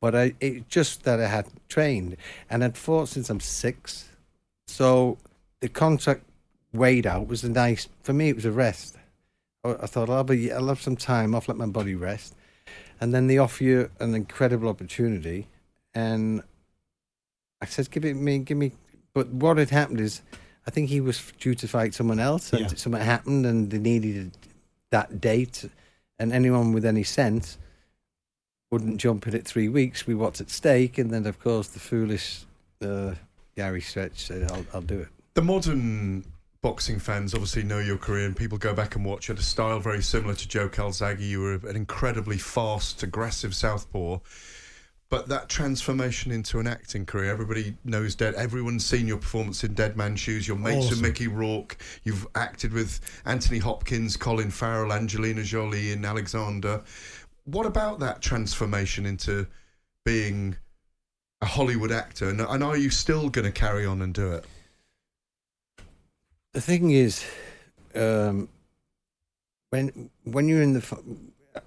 But I, it just that I had trained and I'd fought since I'm six. So the contract weighed out was a nice, for me, it was a rest. I, I thought, I'll, be, I'll have some time off, let my body rest. And then they offer you an incredible opportunity. And I said, give it me, give me. But what had happened is, I think he was due to fight someone else, and Yeah. something happened, and they needed that date. And anyone with any sense wouldn't jump in at three weeks with what's at stake. And then, of course, the foolish uh, Gary Stretch said, I'll, I'll do it. The modern boxing fans obviously know your career, and people go back and watch. You had a style very similar to Joe Calzaghe. You were an incredibly fast, aggressive southpaw. But that transformation into an acting career, everybody knows Dead. Everyone's seen your performance in Dead Man Shoes. Your mates Awesome. with Mickey Rourke. You've acted with Anthony Hopkins, Colin Farrell, Angelina Jolie, and Alexander. What about that transformation into being a Hollywood actor? And, and are you still going to carry on and do it? The thing is, um, when when you're in the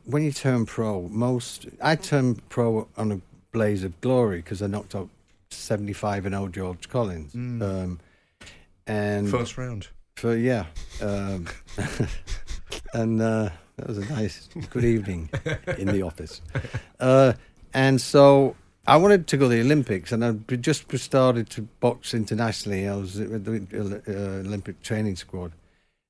when you turn pro, most I turned pro on a blaze of glory because I knocked out seventy five and old George Collins, Mm. um, and First round. for yeah, um, and uh, that was a nice good evening in the office, uh, and so I wanted to go to the Olympics, and I just started to box internationally. I was with the uh, Olympic training squad,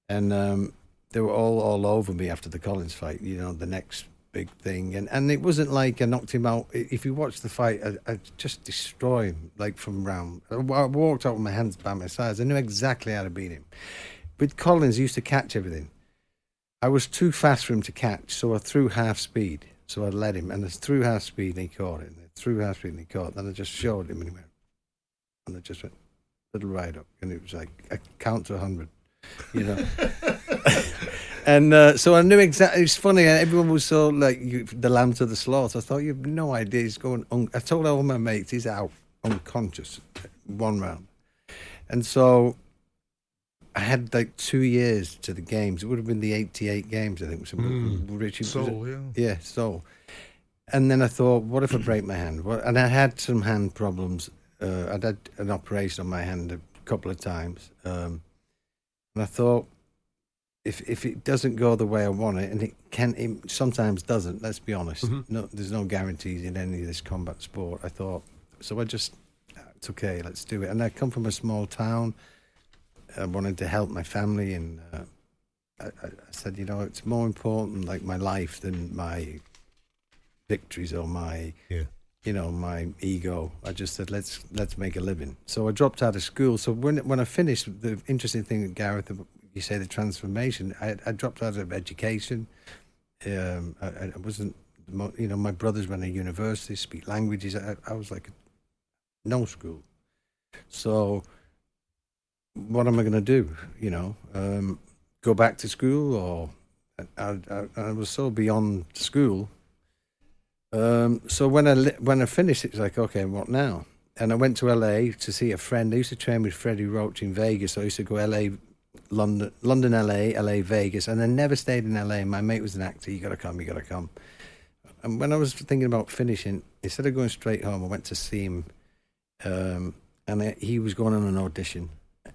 and um, they were all all over me after the Collins fight. You know, the next big thing, and and it wasn't like I knocked him out. If you watch the fight, I, I just destroy him like from round. I walked out with my hands by my sides. I knew exactly how to beat him. With Collins, he used to catch everything. I was too fast for him to catch, so I threw half speed. So I led him, and I threw half speed, and he caught it. And I threw half speed, and he caught. Then I just showed him, and he went, and I just went little ride up, and it was like a count to a hundred, you know. and uh, so I knew exactly. It's funny. Everyone was so like you, the lamb to the slaughter. I thought you have no idea. He's going. Un- I told all my mates he's out unconscious, one round, and so I had like two years to the games. It would have been the '88 games, I think. Some Mm. Richie Seoul, yeah. yeah, Seoul. And then I thought, what if I break my hand? And I had some hand problems. Uh, I'd had an operation on my hand a couple of times, um, and I thought, if if it doesn't go the way I want it, and it can, it sometimes doesn't. Let's be honest. Mhm. No, there's no guarantees in any of this combat sport. I thought, so I just, it's okay, let's do it. And I come from a small town. I wanted to help my family, and uh, I I said, you know, it's more important, like my life, than my victories or my, Yeah. you know, my ego. I just said, let's let's make a living. So I dropped out of school. So when when I finished, the interesting thing, Gareth, you say the transformation. I, I dropped out of education. Um, I, I wasn't, you know, my brothers went to university, speak languages. I, I was like, no school. So what am I going to do? You know, um, go back to school or I, I, I was so beyond school. Um, so when I when I finished, it was like, okay, what now? And I went to LA to see a friend. I used to train with Freddie Roach in Vegas. So I used to go LA, London, London, LA, LA, Vegas, and I never stayed in LA. My mate was an actor. You got to come. You got to come. And when I was thinking about finishing, instead of going straight home, I went to see him, um, and I, he was going on an audition,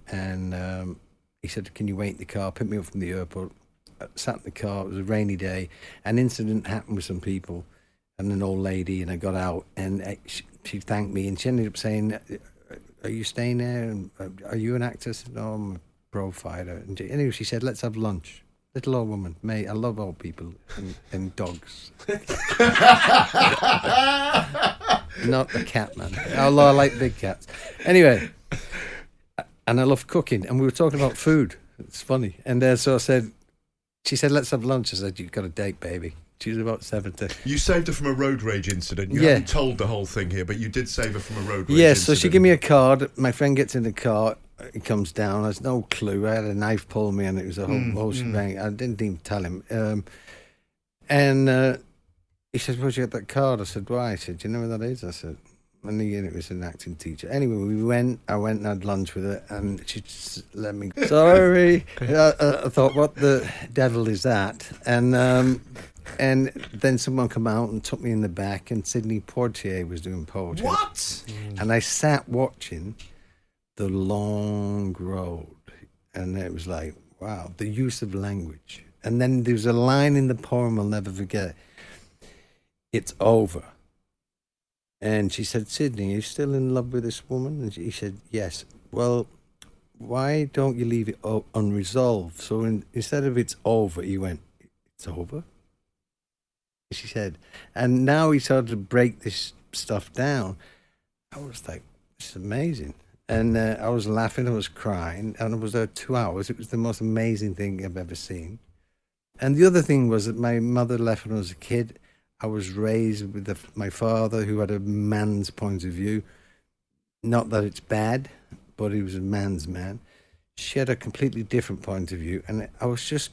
and um, he said, "Can you wait in the car? Pick me up from the airport." I sat in the car. It was a rainy day. An incident happened with some people, and an old lady, and I got out, and uh, she, she thanked me, and she ended up saying, "Are you staying there? And, uh, Are you an actor?" Said, "No, I'm a pro fighter." And she, anyway, she said, "Let's have lunch." Little old woman, mate. I love old people and, and dogs. Not the cat man. Although I like big cats. Anyway, and I love cooking. And we were talking about food. It's funny. And uh, so I said, she said, let's have lunch. I said, you've got a date, baby. She's about seventy. You saved her from a road rage incident. You Yeah. haven't told the whole thing here, but you did save her from a road rage Yeah, incident. so she gave me a card. My friend gets in the car. He comes down. Has no clue. I had a knife pull me, and it was a whole, Mm, whole mm. shebang. I didn't even tell him. Um, and uh, he said, "Where'd you get that card?" I said, "Why?" He said, "Do you know where that is?" I said, "And again, it was an acting teacher." Anyway, we went. I went and had lunch with her, and she just let me. Sorry, I, I- I thought, "What the devil is that?" And um, and then someone come out and took me in the back, and Sidney Poitier was doing poetry. What? Mm. And I sat watching the long road, and it was like, wow, the use of language. And then there was a line in the poem I'll never forget. It's over. And she said, Sydney, are you still in love with this woman? And he said, yes. Well, why don't you leave it unresolved? So in, instead of it's over, he went, it's over? She said. And now he started to break this stuff down. I was like, this is amazing. And uh, I was laughing, I was crying, and I was there two hours. It was the most amazing thing I've ever seen. And the other thing was that my mother left when I was a kid. I was raised with the, my father, who had a man's point of view. Not that it's bad, but he was a man's man. She had a completely different point of view, and I was just,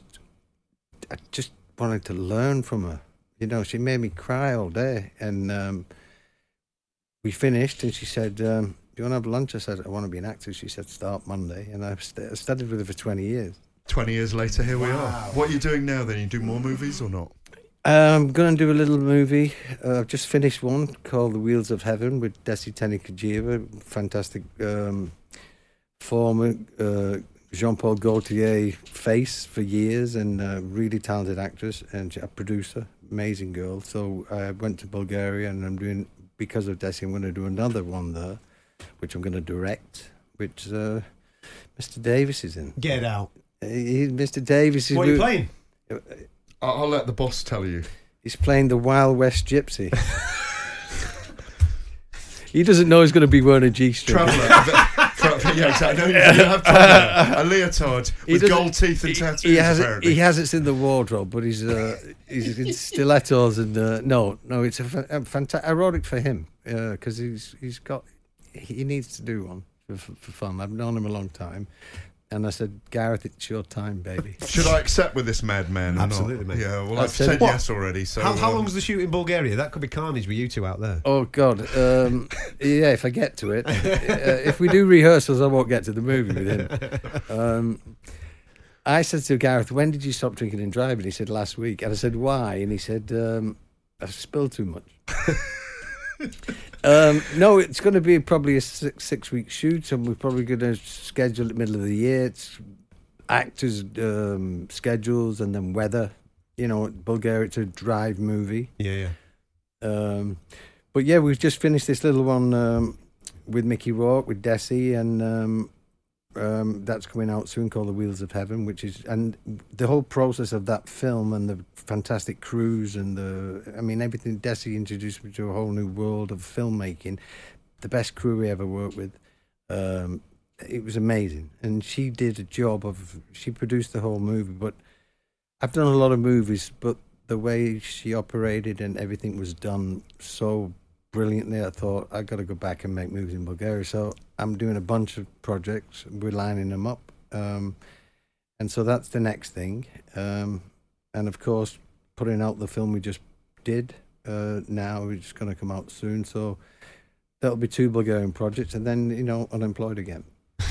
I just wanted to learn from her. You know, she made me cry all day, and um, we finished, and she said, um, "Do you want to have lunch?" I said, "I want to be an actor." She said, "Start Monday," and I've st- I studied with her for twenty years. 20 years later, here we are. What are you doing now then? You do more movies or not? I'm going to do a little movie. Uh, I've just finished one called The Wheels of Heaven with Desi Tenikajiva, fantastic um, former uh, Jean Paul Gaultier face for years and uh, really talented actress and a producer, amazing girl. So I went to Bulgaria and I'm doing, because of Desi, I'm going to do another one there, which I'm going to direct, which uh, Mr. Davis is in. Get out. He, Mr. Davis is. What are you playing? I'll, I'll let the boss tell you. He's playing the Wild West Gypsy. he doesn't know he's going to be wearing a G string. Traveller. Tra- yeah, exactly. No, you have traveller. a leotard with gold teeth and tattoos. He has it. He has it in the wardrobe, but he's uh, he's in stilettos and uh, no, no. It's a, fa- a fantastic. I for him because he's he's got he needs to do one for, for, for fun. I've known him a long time, and I said, Gareth, it's your time, baby. Should I accept with this madman? or not? Absolutely, mate. Yeah, well, I I've said- said, What? yes already. So how, how um, long's the shoot in Bulgaria? That could be carnage with you two out there. Oh God, um, yeah. If I get to it, uh, if we do rehearsals, I won't get to the movie with him. Um, I said to Gareth, "When did you stop drinking and driving?" He said, "Last week." And I said, "Why?" And he said, um, "I spilled too much." um, no, it's going to be probably a six, six week shoot, and we're probably going to schedule it middle of the year. It's actors' um, schedules and then weather. You know, Bulgaria, it's a drive movie. Yeah, yeah. Um, but yeah, we've just finished this little one um, with Mickey Rourke, with Desi, and um, that's coming out soon called The Wheels of Heaven, which is, and the whole process of that film and the fantastic crews and the, I mean, everything, Desi introduced me to a whole new world of filmmaking, the best crew we ever worked with. Um, it was amazing. And she did a job of, she produced the whole movie, but I've done a lot of movies, but the way she operated and everything was done so brilliantly, I thought I got to go back and make movies in Bulgaria. So I'm doing a bunch of projects. We're lining them up, um, and so that's the next thing. Um, and of course, putting out the film we just did uh, now, it's going to come out soon. So that'll be two Bulgarian projects, and then you know, unemployed again.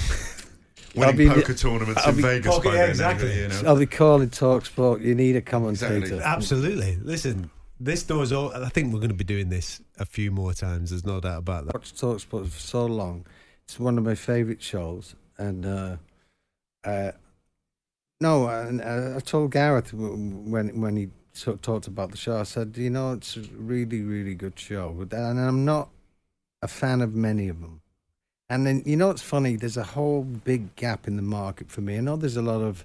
Winning I'll be- poker tournaments I'll in be- Vegas Poker, by yeah, then. exactly. You know? I'll be calling Talksport. You need a commentator. Exactly. Absolutely. Listen, this door's all. I think we're going to be doing this a few more times. There's no doubt about that. watched Talksport for so long. It's one of my favourite shows, and uh, uh, no, and uh, I told Gareth when when he sort of talked about the show. I said, you know, it's a really really good show, and I'm not a fan of many of them. And then you know, it's funny. There's a whole big gap in the market for me. I know there's a lot of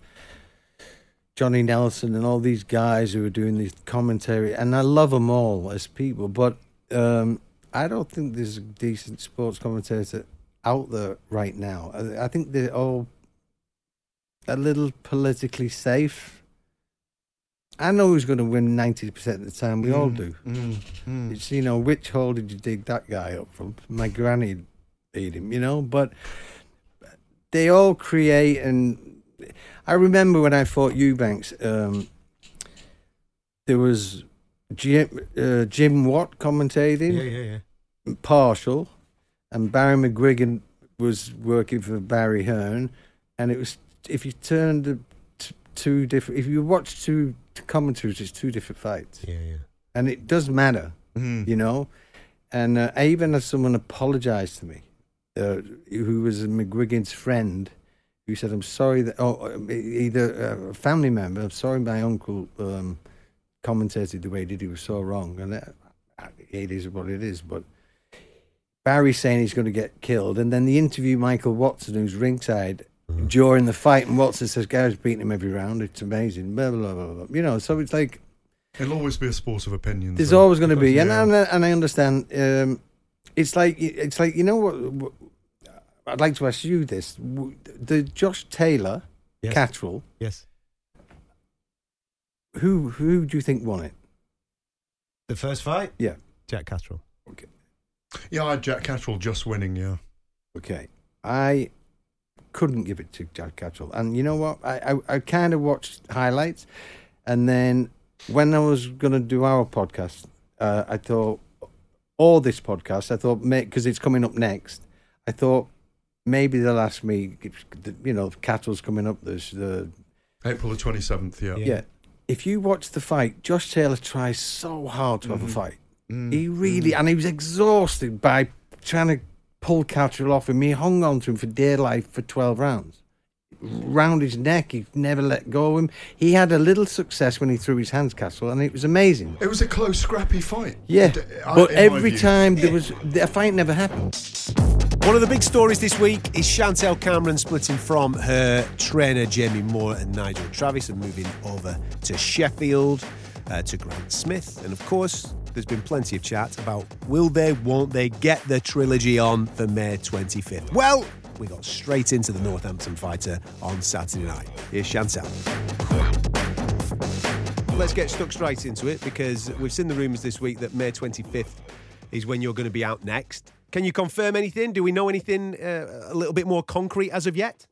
Johnny Nelson and all these guys who are doing this commentary, and I love them all as people, but um, I don't think there's a decent sports commentator out there right now. I, I think they're all a little politically safe. I know who's going to win 90% of the time. We all Mm, do. mm, mm. It's, you know, which hole did you dig that guy up from? My granny beat him, you know, but they all create. And I remember when I fought Eubanks, um, there was Jim, uh, Jim Watt commentating. Yeah, yeah, yeah. Partial, and Barry McGuigan was working for Barry Hearn, and it was if you turned the t- two different, if you watch two commentaries, it's two different fights. Yeah, yeah. And it does matter, Mm. you know. And uh, I even had someone apologise to me, uh, who was McGuigan's friend, who said, "I'm sorry that, oh, either uh, a family member, I'm sorry my uncle um, commentated the way he did. He was so wrong, and that, it is what it is." But Barry's saying he's going to get killed, and then the interview Michael Watson, who's ringside during the fight, and Watson says, "Gary's beating him every round. It's amazing." Blah blah blah. blah. You know, so it's like It'll always be a sport of opinions. there's though. always going to be, and, Yeah. and I- and I understand. Um, it's like it's like you know what, what. I'd like to ask you this: W- the Josh Taylor Yes. Catterall, Yes. who who do you think won it? The first fight? Yeah. Jack Catterall. Okay. Yeah, I had Jack Catterall just winning. Yeah. Okay. I couldn't give it to Jack Catterall. And you know what? I, I, I kind of watched highlights. And then when I was going to do our podcast, uh, I thought, or this podcast, I thought, because it's coming up next, I thought maybe they'll ask me, you know, Catterall's coming up. There's the. April the 27th, yeah. Yeah. If you watch the fight, Josh Taylor tries so hard to have a mm-hmm. fight. Mm-hmm. He really, and he was exhausted by trying to pull Catterall off him. He hung on to him for dear life for 12 rounds. Round his neck, he never let go of him. He had a little success when he threw his hands, Castle, and it was amazing. It was a close, scrappy fight. Yeah, D- I- but every time there was, a fight never happened. One of the big stories this week is Chantelle Cameron splitting from her trainer Jamie Moore and Nigel Travis and moving over to Sheffield uh, to Grant Smith. And of course, there's been plenty of chat about will they, won't they get the trilogy on for May 25th. Well, we got straight into the Northampton fighter on Saturday night. Here's Chantelle. Let's get stuck straight into it because we've seen the rumours this week that May 25th is when you're going to be out next. Can you confirm anything? Do we know anything uh, a little bit more concrete as of yet?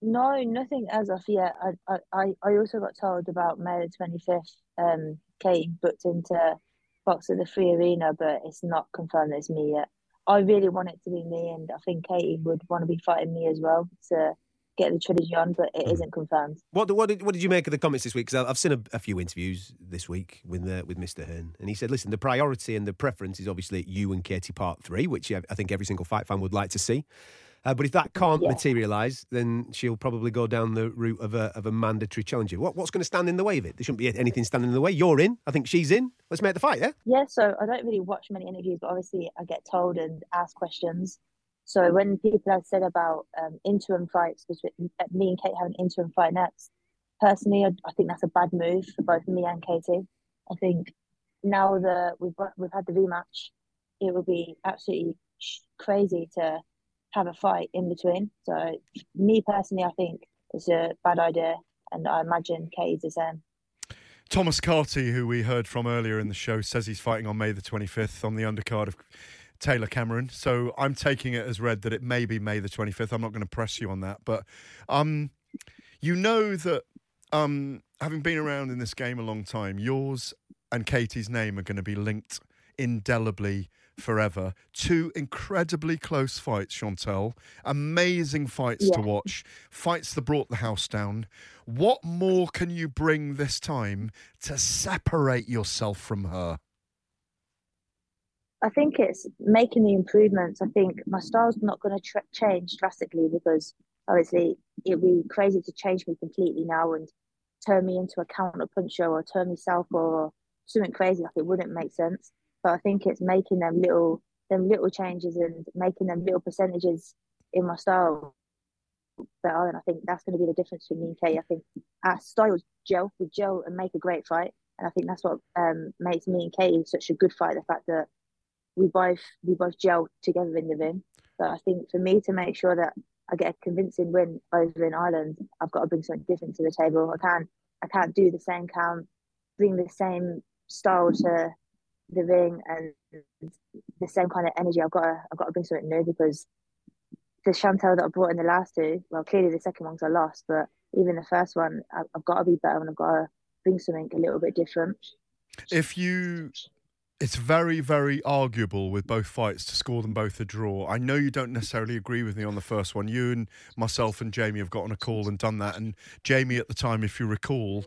No, nothing as of yet. I, I, I also got told about May the 25th, um, Kate booked into Box of the Free Arena, but it's not confirmed it's me yet. I really want it to be me, and I think Katie would want to be fighting me as well to get the trilogy on, but it isn't confirmed. What what did, what did you make of the comments this week? Because I've seen a, a few interviews this week with uh, with Mr. Hearn, and he said, "Listen, the priority and the preference is obviously you and Katie Part Three, which I think every single fight fan would like to see. Uh, but if that can't Yeah. materialise, then she'll probably go down the route of a of a mandatory challenger. What what's going to stand in the way of it? There shouldn't be anything standing in the way. You're in. I think she's in. Let's make the fight. Yeah. Yeah, so I don't really watch many interviews, but obviously I get told and asked questions. So when people have said about um, interim fights, between me and Kate have an interim fight next, personally, I, I think that's a bad move for both me and Katie. I think now that we've we've had the rematch, it would be absolutely crazy to have a fight in between. So me personally, I think it's a bad idea, and I imagine Katie's the same. Thomas Carty, who we heard from earlier in the show, says he's fighting on May the 25th on the undercard of Taylor Cameron. So I'm taking it as read that it may be May the 25th. I'm not going to press you on that, but um, you know that um, having been around in this game a long time, yours and Katie's name are going to be linked indelibly forever. Two incredibly close fights, Chantelle. Amazing fights to watch. Fights that brought the house down. What more can you bring this time to separate yourself from her? I think it's making the improvements. I think my style's not going to tr- change drastically because obviously it'd be crazy to change me completely now and turn me into a counter puncher or turn me south or something crazy. Like it wouldn't make sense. But I think it's making them little them little changes and making them little percentages in my style better. And I think that's going to be the difference between me and Kate. I think our styles gel, we gel and make a great fight. And I think that's what um, makes me and Katie such a good fight. The fact that we both we both gel together in the ring. But I think for me to make sure that I get a convincing win over in Ireland, I've got to bring something different to the table. I can't I can't do the same count, bring the same style to the ring and the same kind of energy. I've got to, I've got to bring something new because the Chantelle that I brought in the last two, well, clearly the second ones I lost, but even the first one, I, I've got to be better and I've got to bring something a little bit different. If you, it's very, very arguable with both fights to score them both a draw. I know you don't necessarily agree with me on the first one. You and myself and Jamie have gotten a call and done that. And Jamie, at the time, if you recall,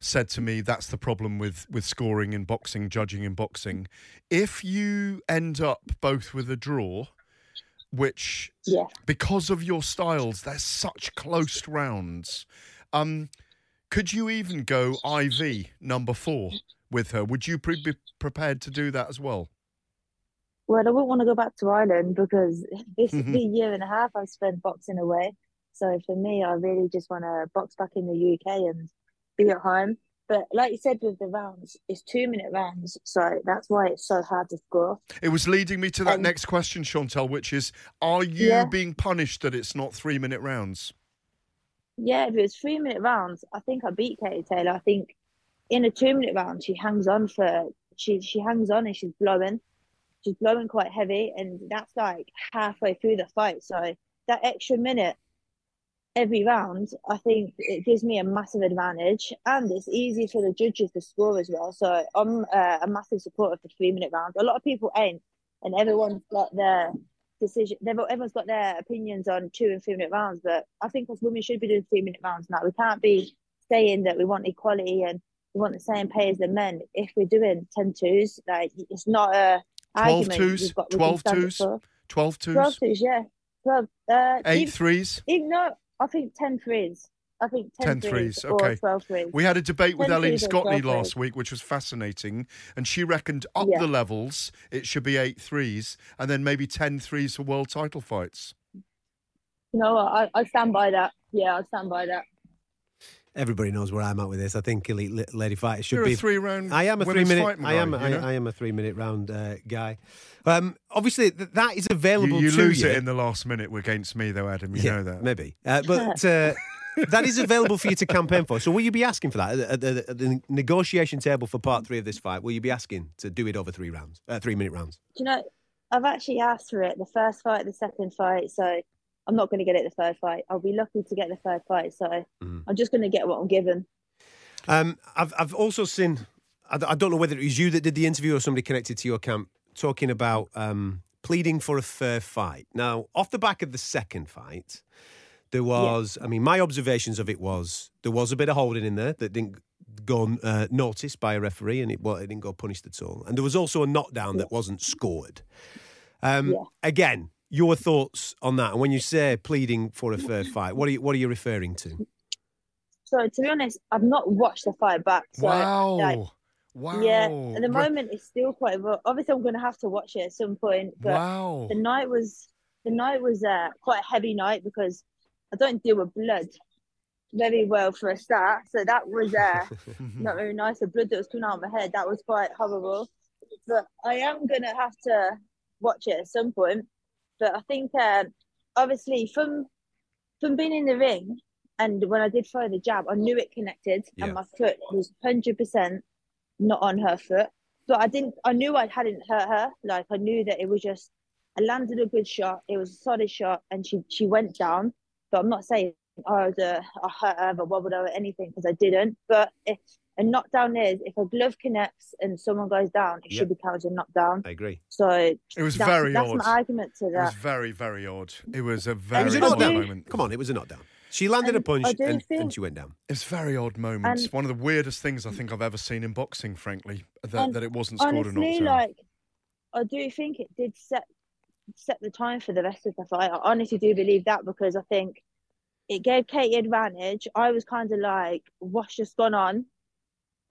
said to me that's the problem with with scoring in boxing, judging in boxing. If you end up both with a draw, which yeah. because of your styles, they're such close rounds. Um, could you even go IV number four with her? Would you pre- be prepared to do that as well? Well, I wouldn't want to go back to Ireland because this is the year and a half I've spent boxing away. So for me, I really just want to box back in the UK and be at home. But like you said with the rounds, it's two minute rounds, so that's why it's so hard to score. It was leading me to that Um, next question, Chantelle, which is: Are you Yeah. being punished that it's not three minute rounds? Yeah, if it was three minute rounds, I think I beat Katie Taylor. I think in a two minute round, she hangs on for she she hangs on and she's blowing, she's blowing quite heavy, and that's like halfway through the fight. So that extra minute every round, I think it gives me a massive advantage, and it's easy for the judges to score as well. So I'm uh, a massive supporter of the three minute rounds. A lot of people ain't, and everyone's got their decision. Everyone's got their opinions on two and three minute rounds, but I think us women should be doing three minute rounds now. We can't be saying that we want equality and we want the same pay as the men if we're doing 10 twos. Like it's not a 12 argument. twos, we've got, 12 twos, 12 twos, 12 twos, yeah. 12, uh, eight even, threes. Even no, I think 10 threes. I think 10, 10 threes, or okay. 12 threes. We had a debate with 10 Eileen threes or Scotney 12 last threes. week, which was fascinating. And she reckoned up Yeah. the levels, it should be eight threes, and then maybe 10 threes for world title fights. You know what? I, I stand by that. Yeah, I stand by that. Everybody knows where I'm at with this. I think elite lady fighter should You're be a three-round I am a three minute. I am. guy, I, you know? I am a three minute round uh, guy. Um, obviously, th- that is available. You, you to lose you. it in the last minute against me, though, Adam. You yeah, know that. maybe, uh, but. Uh, that is available for you to campaign for. So, will you be asking for that at the, at the negotiation table for part three of this fight? Will you be asking to do it over three rounds, uh, three minute rounds? Do you know, I've actually asked for it the first fight, the second fight. So I'm not going to get it the third fight. I'll be lucky to get the third fight. So Mm. I'm just going to get what I'm given. Um, I've I've also seen. I, I don't know whether it was you that did the interview or somebody connected to your camp talking about um, pleading for a fair fight. Now, off the back of the second fight, there was. I mean, my observations of it was there was a bit of holding in there that didn't go uh, noticed by a referee, and it, well, it didn't go punished at all. And there was also a knockdown that wasn't scored. Um, Again, your thoughts on that? And when you say pleading for a fair fight, what are you what are you referring to? So to be honest, I've not watched the fight back. So Wow. like, wow. Yeah, at the moment it's still quite. raw. Obviously, I'm going to have to watch it at some point. But Wow. the night was the night was uh, quite a heavy night because I don't deal with blood very well for a start. So that was uh, not very nice. The blood that was coming out of my head that was quite horrible. But I am going to have to watch it at some point. But I think um, obviously from from being in the ring and when I did throw the jab, I knew it connected Yeah. and my foot was hundred percent not on her foot. But I didn't. I knew I hadn't hurt her. Like I knew that it was just. I landed a good shot. It was a solid shot, and she she went down. But I'm not saying oh, I was a, I hurt her, but wobbled her or anything because I didn't. But if a knockdown is if a glove connects and someone goes down, it Yep. should be counted as a knockdown. I agree. So It was that's, very that's odd. my argument to that. It was that. very, very odd. It was a It very was a odd knockdown. moment. Come on, it was a knockdown. She landed a punch I do and, and she went down. It's very odd moments. And- One of the weirdest things I think I've ever seen in boxing, frankly, that, that it wasn't scored a honestly, knockdown. like I do think it did set set the time for the rest of the fight. I honestly do believe that because I think it gave Katie advantage. I was kind of like, what's just gone on?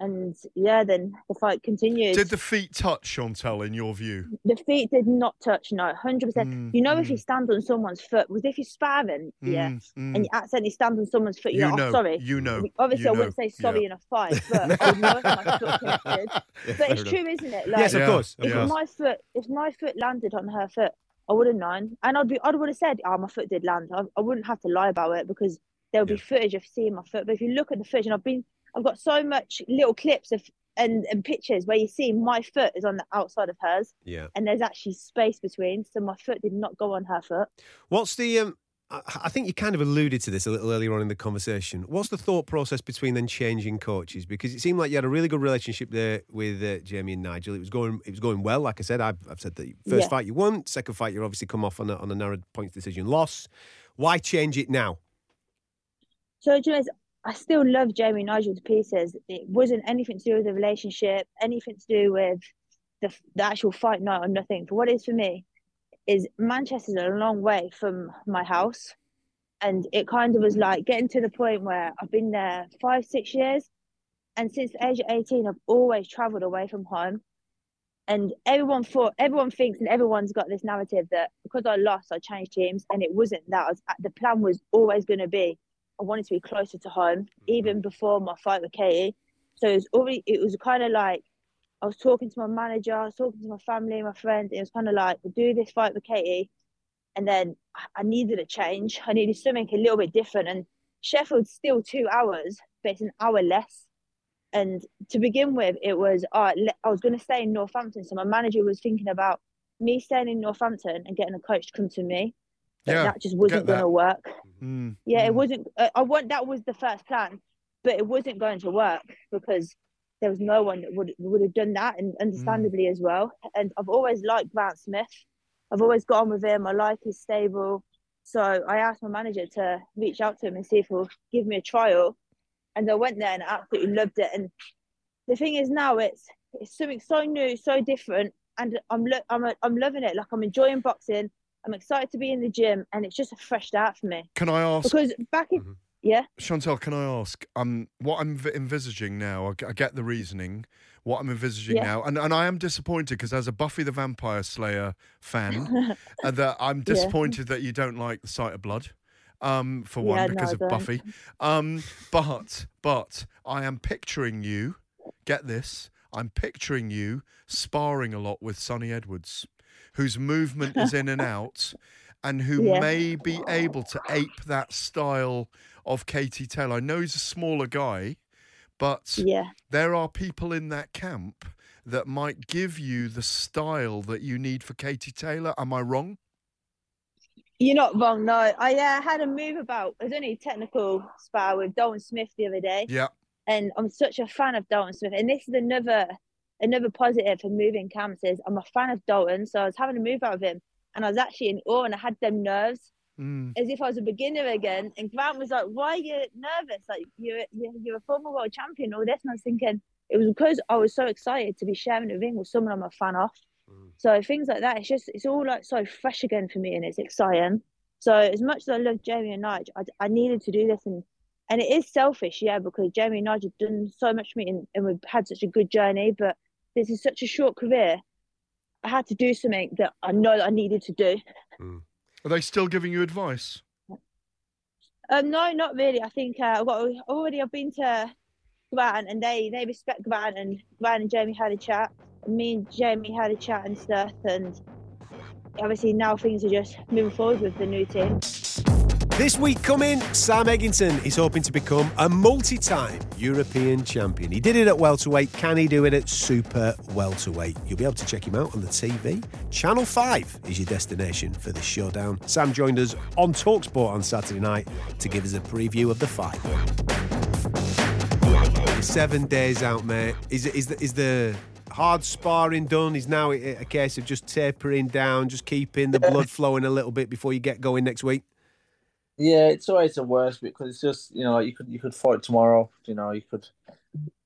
And yeah, then the fight continued. Did the feet touch Chantelle in your view? The feet did not touch, no, hundred percent. Mm, You know, if you stand on someone's foot, was if you're sparring, yeah, Mm, mm. and you accidentally stand on someone's foot, you're You like, know, oh, sorry. you know, Obviously, you I wouldn't know, say sorry yeah. in a fight, but I would know if my foot connected. Yeah, but it's enough. true, isn't it? Like, Yes, of course. If yeah. my foot if my foot landed on her foot, I would have known, and I'd be I would have said, "Oh, my foot did land." I, I wouldn't have to lie about it because there would be footage of seeing my foot. But if you look at the footage, and I've been I've got so much little clips of and, and pictures where you see my foot is on the outside of hers, Yeah. and there's actually space between, so my foot did not go on her foot. What's the? Um, I think you kind of alluded to this a little earlier on in the conversation. What's the thought process between then changing coaches? Because it seemed like you had a really good relationship there with uh, Jamie and Nigel. It was going, it was going well. Like I said, I've, I've said that first Yeah. fight you won, second fight you obviously come off on a, on a narrow points decision loss. Why change it now? So you know, I still love Jamie Nigel to pieces. It wasn't anything to do with the relationship, anything to do with the the actual fight night or nothing. For what it is for me, is Manchester's a long way from my house, and it kind of was like getting to the point where I've been there five six years, and since the age of eighteen, I've always travelled away from home. And everyone thought, everyone thinks, and everyone's got this narrative that because I lost, I changed teams, and it wasn't that. Was, the plan was always going to be I wanted to be closer to home, even before my fight with Katie. So it was already, it was kind of like I was talking to my manager, I was talking to my family, my friends. It was kind of like, we'll do this fight with Katie. And then I- I needed a change. I needed something a little bit different. And Sheffield's still two hours, but it's an hour less. And to begin with, it was, uh, I was going to stay in Northampton. So my manager was thinking about me staying in Northampton and getting a coach to come to me. But Yeah, that just wasn't going to work. Mm. Yeah, it wasn't. Uh, I want that was the first plan, but it wasn't going to work because there was no one that would would have done that, and understandably as well. And I've always liked Grant Smith. I've always got on with him. I like his stable. So I asked my manager to reach out to him and see if he'll give me a trial. And I went there and I absolutely loved it. And the thing is now it's it's something so new, so different, and I'm lo- I'm I'm loving it. Like I'm enjoying boxing. I'm excited to be in the gym, and it's just a fresh start for me. Can I ask? Because back in yeah, Chantelle, can I ask? Um, what I'm v- envisaging now, I, get the reasoning. What I'm envisaging Yeah. now, and, and I am disappointed because as a Buffy the Vampire Slayer fan, uh, that I'm disappointed that you don't like the sight of blood. Um, for one, Yeah, because I of. Buffy. Um, but but I am picturing you. Get this. I'm picturing you sparring a lot with Sonny Edwards, whose movement is in and out, and who Yeah. may be able to ape that style of Katie Taylor. I know he's a smaller guy, but Yeah. there are people in that camp that might give you the style that you need for Katie Taylor. Am I wrong? you're not wrong. No, I uh, had a move about. It was only a technical spar with Dalton Smith the other day. Yeah. and I'm such a fan of Dalton Smith. And this is another another positive for moving camps is I'm a fan of Dalton, so I was having a move out of him, and I was actually in awe, and I had them nerves Mm. as if I was a beginner again. And Grant was like, "Why are you nervous? Like you're you're, you're a former world champion, all this." And I was thinking it was because I was so excited to be sharing a ring with someone I'm a fan of. So things like that, it's just it's all like so fresh again for me, and it's exciting. So as much as I love Jamie and Nigel, I, I needed to do this, and and it is selfish, yeah, because Jamie and Nigel have done so much for me, and, and we've had such a good journey. But this is such a short career. I had to do something that I know that I needed to do. Are they still giving you advice? Um, no, not really. I think uh, well, already I've been to Grant and they they respect Grant and Grant and Jamie had a chat. And me and Jamie had a chat and stuff, and obviously now things are just moving forward with the new team. This week coming, Sam Eggington is hoping to become a multi-time European champion. He did it at welterweight. Can he do it at super welterweight? You'll be able to check him out on the TV. Channel 5 is your destination for this showdown. Sam joined us on TalkSport on Saturday night to give us a preview of the fight. You're seven days out, mate. Is, is, the, is the hard sparring done? Is now a case of just tapering down, just keeping the blood flowing a little bit before you get going next week? Yeah, it's always the worst because it's just you know like you could you could fight tomorrow. You know you could,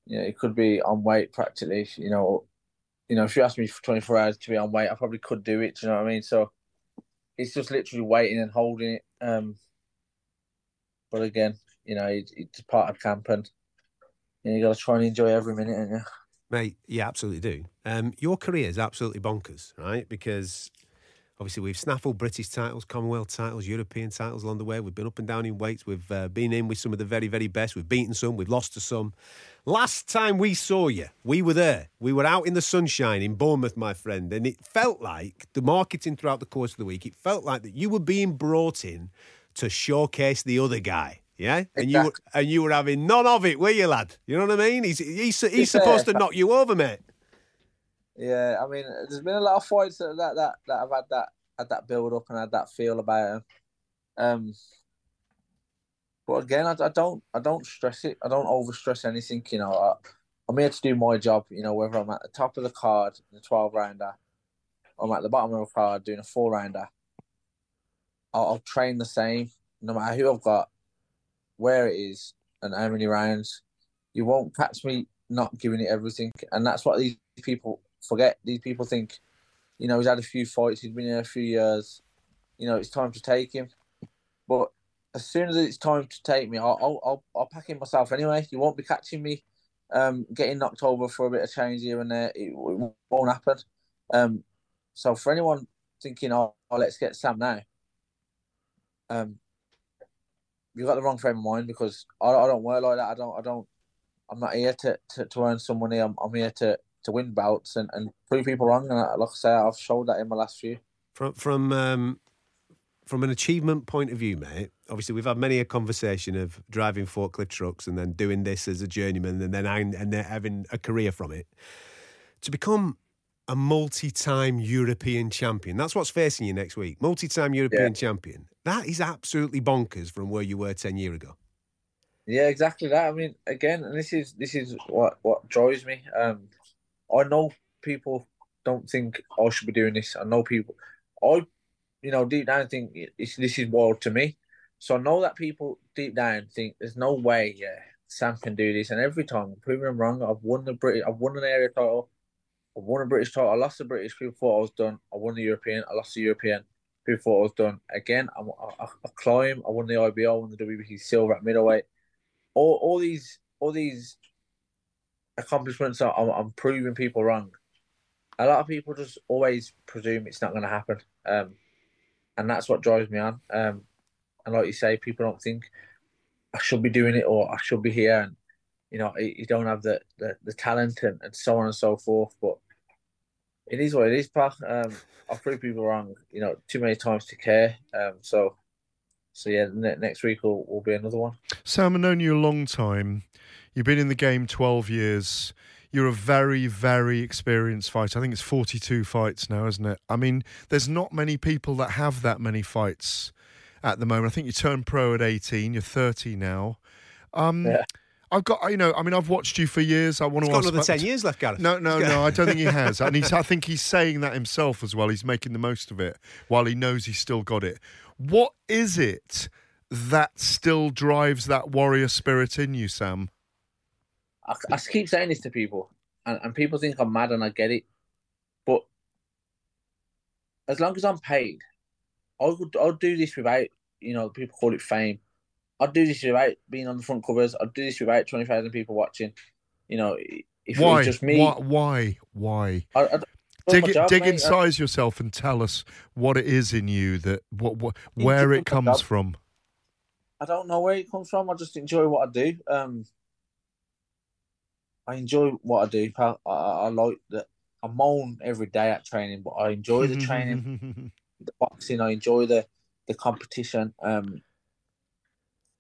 you know it could be on weight practically. You know, you know if you asked me for twenty four hours to be on weight, I probably could do it. You know what I mean? So it's just literally waiting and holding it. Um, but again, you know it, it's part of camp and you, got to try and enjoy every minute, you? Mate, you absolutely do. Um, your career is absolutely bonkers, right? Because obviously we've snaffled British titles, Commonwealth titles, European titles along the way. We've been up and down in weights. We've uh, been in with some of the very, very best. We've beaten some. We've lost to some. Last time we saw you, we were there. We were out in the sunshine in Bournemouth, my friend, and it felt like the marketing throughout the course of the week. It felt like that you were being brought in to showcase the other guy. Yeah, and you were, and you were having none of it, were you, lad? You know what I mean? He's he's, he's fair, supposed to knock you over, mate. Yeah, I mean, there's been a lot of fights that that that, that have had that had that build up and had that feel about him. Um, but again, I, I don't I don't stress it. I don't over stress anything. You know, I, I'm here to do my job. You know, whether I'm at the top of the card the 12 rounder, or I'm at the bottom of the card doing a four rounder. I'll, I'll train the same, no matter who I've got, where it is, and how many rounds. You won't catch me not giving it everything, and that's what these people forget. These people think, you know, he's had a few fights, he's been here a few years. You know, it's time to take him. But as soon as it's time to take me, I'll I'll I'll, pack in myself anyway. You won't be catching me, um, getting knocked over for a bit of change here and there. It, it won't happen. Um, so for anyone thinking, oh, oh, let's get Sam now, um, you've got the wrong frame of mind because I, I don't work like that. I don't I don't. I'm not here to, to, to earn some money. I'm, I'm here to, to win bouts and, and prove people wrong. And I- like I say, I've showed that in my last few. From from um, from an achievement point of view, mate. Obviously, we've had many a conversation of driving forklift trucks and then doing this as a journeyman, and then and then having a career from it. To become a multi-time European champion, that's what's facing you next week. Multi-time European champion. That is absolutely bonkers from where you were ten years ago. Yeah, exactly that. I mean, again, and this is this is what what drives me. Um, I know people don't think I should be doing this. I know people, I, you know, deep down think it's, this is wild to me. So I know that people deep down think there's no way, yeah, Sam can do this. And every time I'm proving them wrong. I've won the British, I've won an area title, I've won a British title. I lost the British. People thought I was done. I won the European. I lost the European. People thought I was done. Again, I'm, I, I climb. I won the IBO, I won the WBC silver at middleweight all all these all these accomplishments are I'm, I'm proving people wrong. A lot of people just always presume it's not going to happen, um, and that's what drives me on. Um, and like you say, people don't think I should be doing it or I should be here, and you know you don't have the the, the talent and, and so on and so forth. But it is what it is, Pat. Um, I've proved people wrong, you know, too many times to care. Um, so so yeah, ne- next week will, will be another one. Sam, I've known you a long time. You've been in the game 12 years. You're a very, very experienced fighter. I think it's 42 fights now, isn't it? I mean, there's not many people that have that many fights at the moment. I think you turned pro at 18. You're 30 now. Um, Yeah. I've got, you know, I mean, I've watched you for years. I want He's to got ask another 10 years left, Gareth. No, no, no. I don't think he has, and he's. I think he's saying that himself as well. He's making the most of it while he knows he's still got it. What is it that still drives that warrior spirit in you, Sam? I, I keep saying this to people, and, and people think I'm mad, and I get it. But as long as I'm paid, I would I'll do this without you know people call it fame. I'd do this without being on the front covers. I'd do this without twenty thousand people watching. You know, if it why? was just me, Why? Why? Why? I, I, dig it, job, dig inside yourself and tell us what it is in you that what, what where it comes from. I don't know where it comes from. I just enjoy what I do. Um, I enjoy what I do, pal. I, I, I like that. I moan every day at training, but I enjoy the training, the boxing. I enjoy the the competition. Um,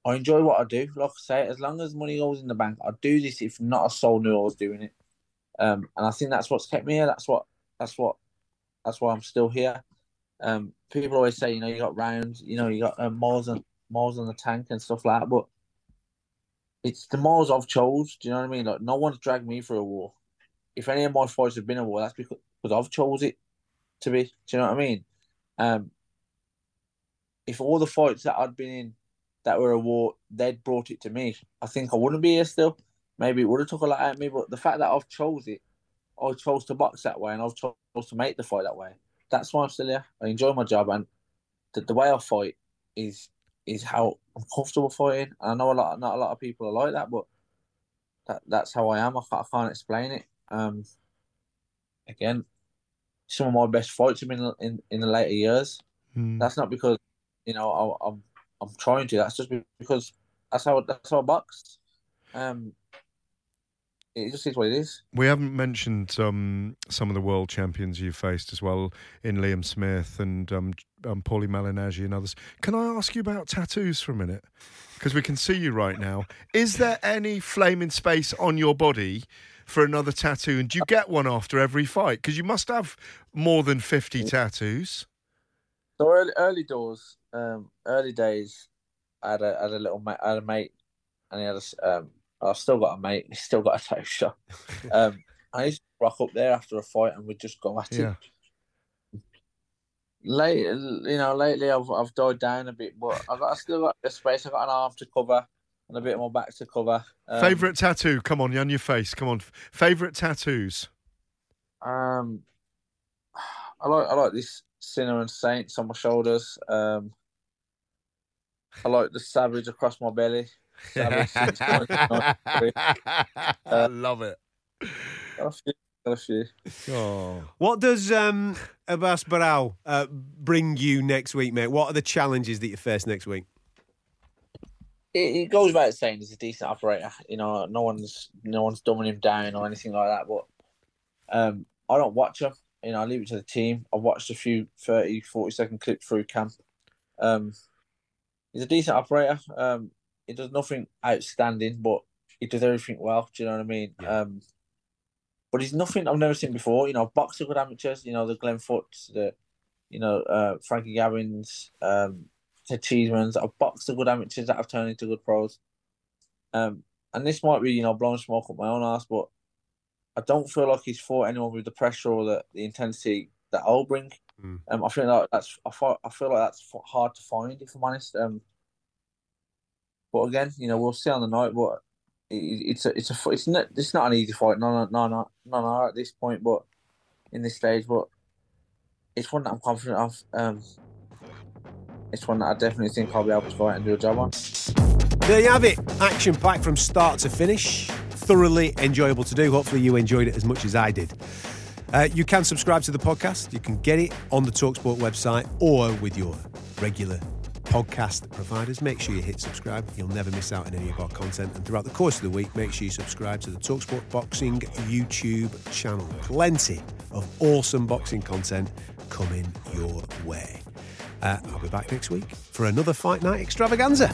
I enjoy what I do. Like I say, as long as money goes in the bank, I'd do this if not a soul knew I was doing it. Um, and I think that's what's kept me here. That's what. That's what. That's why I'm still here. Um, people always say, you know, you got rounds, you know, you got um, miles and miles on the tank and stuff like that. But it's the miles I've chose. Do you know what I mean? Like no one's dragged me through a war. If any of my fights have been a war, that's because because I've chose it to be. Do you know what I mean? Um, if all the fights that I'd been in that were a war, they'd brought it to me, I think I wouldn't be here still. Maybe it would have took a lot out of me, but the fact that I've chose it, I chose to box that way, and I've chose to make the fight that way. That's why I'm still here. I enjoy my job, and the, the way I fight is is how I'm comfortable fighting. I know a lot, not a lot of people are like that, but that that's how I am. I can't, I can't explain it. Um, again, some of my best fights have been in in the later years. Hmm. That's not because you know I, I'm I'm trying to. That's just because that's how that's how I box. Um, it just is what it is. We haven't mentioned um, some of the world champions you've faced as well in Liam Smith and um, um, Paulie Malignaggi and others. Can I ask you about tattoos for a minute? Because we can see you right now. Is there any flaming space on your body for another tattoo? And do you get one after every fight? Because you must have more than 50 tattoos. So early, early doors, um, early days, I had a, had a little mate, I had a mate, and he had a, um, I've still got a mate. He's still got a tattoo shop. Um, I used to rock up there after a fight, and we'd just go at Yeah. It. Late, you know, lately I've I've died down a bit, but I got I still got a space. I got an arm to cover and a bit more back to cover. Um, Favorite tattoo? Come on, on your face. Come on. Favorite tattoos? Um, I like I like this sinner and saints on my shoulders. Um, I like the savage across my belly. Savage since 1993. I love it. Got a few. Got a few. Oh. What does um, Abass Baraou uh, bring you next week, mate? What are the challenges that you face next week? It, it goes without saying he's a decent operator. You know, no one's no one's dumbing him down or anything like that. But um, I don't watch him. You know, I leave it to the team. I've watched a few 30, 40 second clips through camp. Um, he's a decent operator. Um, he does nothing outstanding, but he does everything well. Do you know what I mean? Um, but he's nothing I've never seen before. You know, boxed with amateurs. You know, the Glenn Foots, the you know uh, Frankie Gavins, um, Ted Cheesemans. I've boxed the good amateurs that have turned into good pros. Um, and this might be you know blowing smoke up my own ass, but I don't feel like he's fought anyone with the pressure or the, the intensity that I'll bring. Um, I feel like that's I feel, I feel like that's hard to find if I'm honest. Um, but again, you know, we'll see on the night. But it's a it's a it's not it's not an easy fight. No, no, no, no, no. At this point, but in this stage, but it's one that I'm confident of. Um, it's one that I definitely think I'll be able to fight and do a job on. There you have it. Action packed from start to finish. Thoroughly enjoyable to do. Hopefully, you enjoyed it as much as I did. Uh, you can subscribe to the podcast. You can get it on the Talksport website or with your regular podcast providers. Make sure you hit subscribe. You'll never miss out on any of our content. And throughout the course of the week, make sure you subscribe to the Talksport Boxing YouTube channel. Plenty of awesome boxing content coming your way. Uh, I'll be back next week for another Fight Night extravaganza.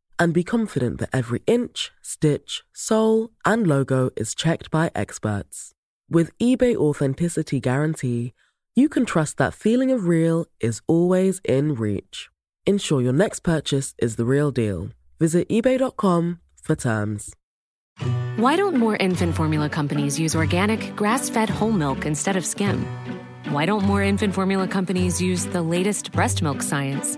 and be confident that every inch, stitch, sole, and logo is checked by experts. With eBay Authenticity Guarantee, you can trust that feeling of real is always in reach. Ensure your next purchase is the real deal. Visit eBay.com for terms. Why don't more infant formula companies use organic, grass fed whole milk instead of skim? Why don't more infant formula companies use the latest breast milk science?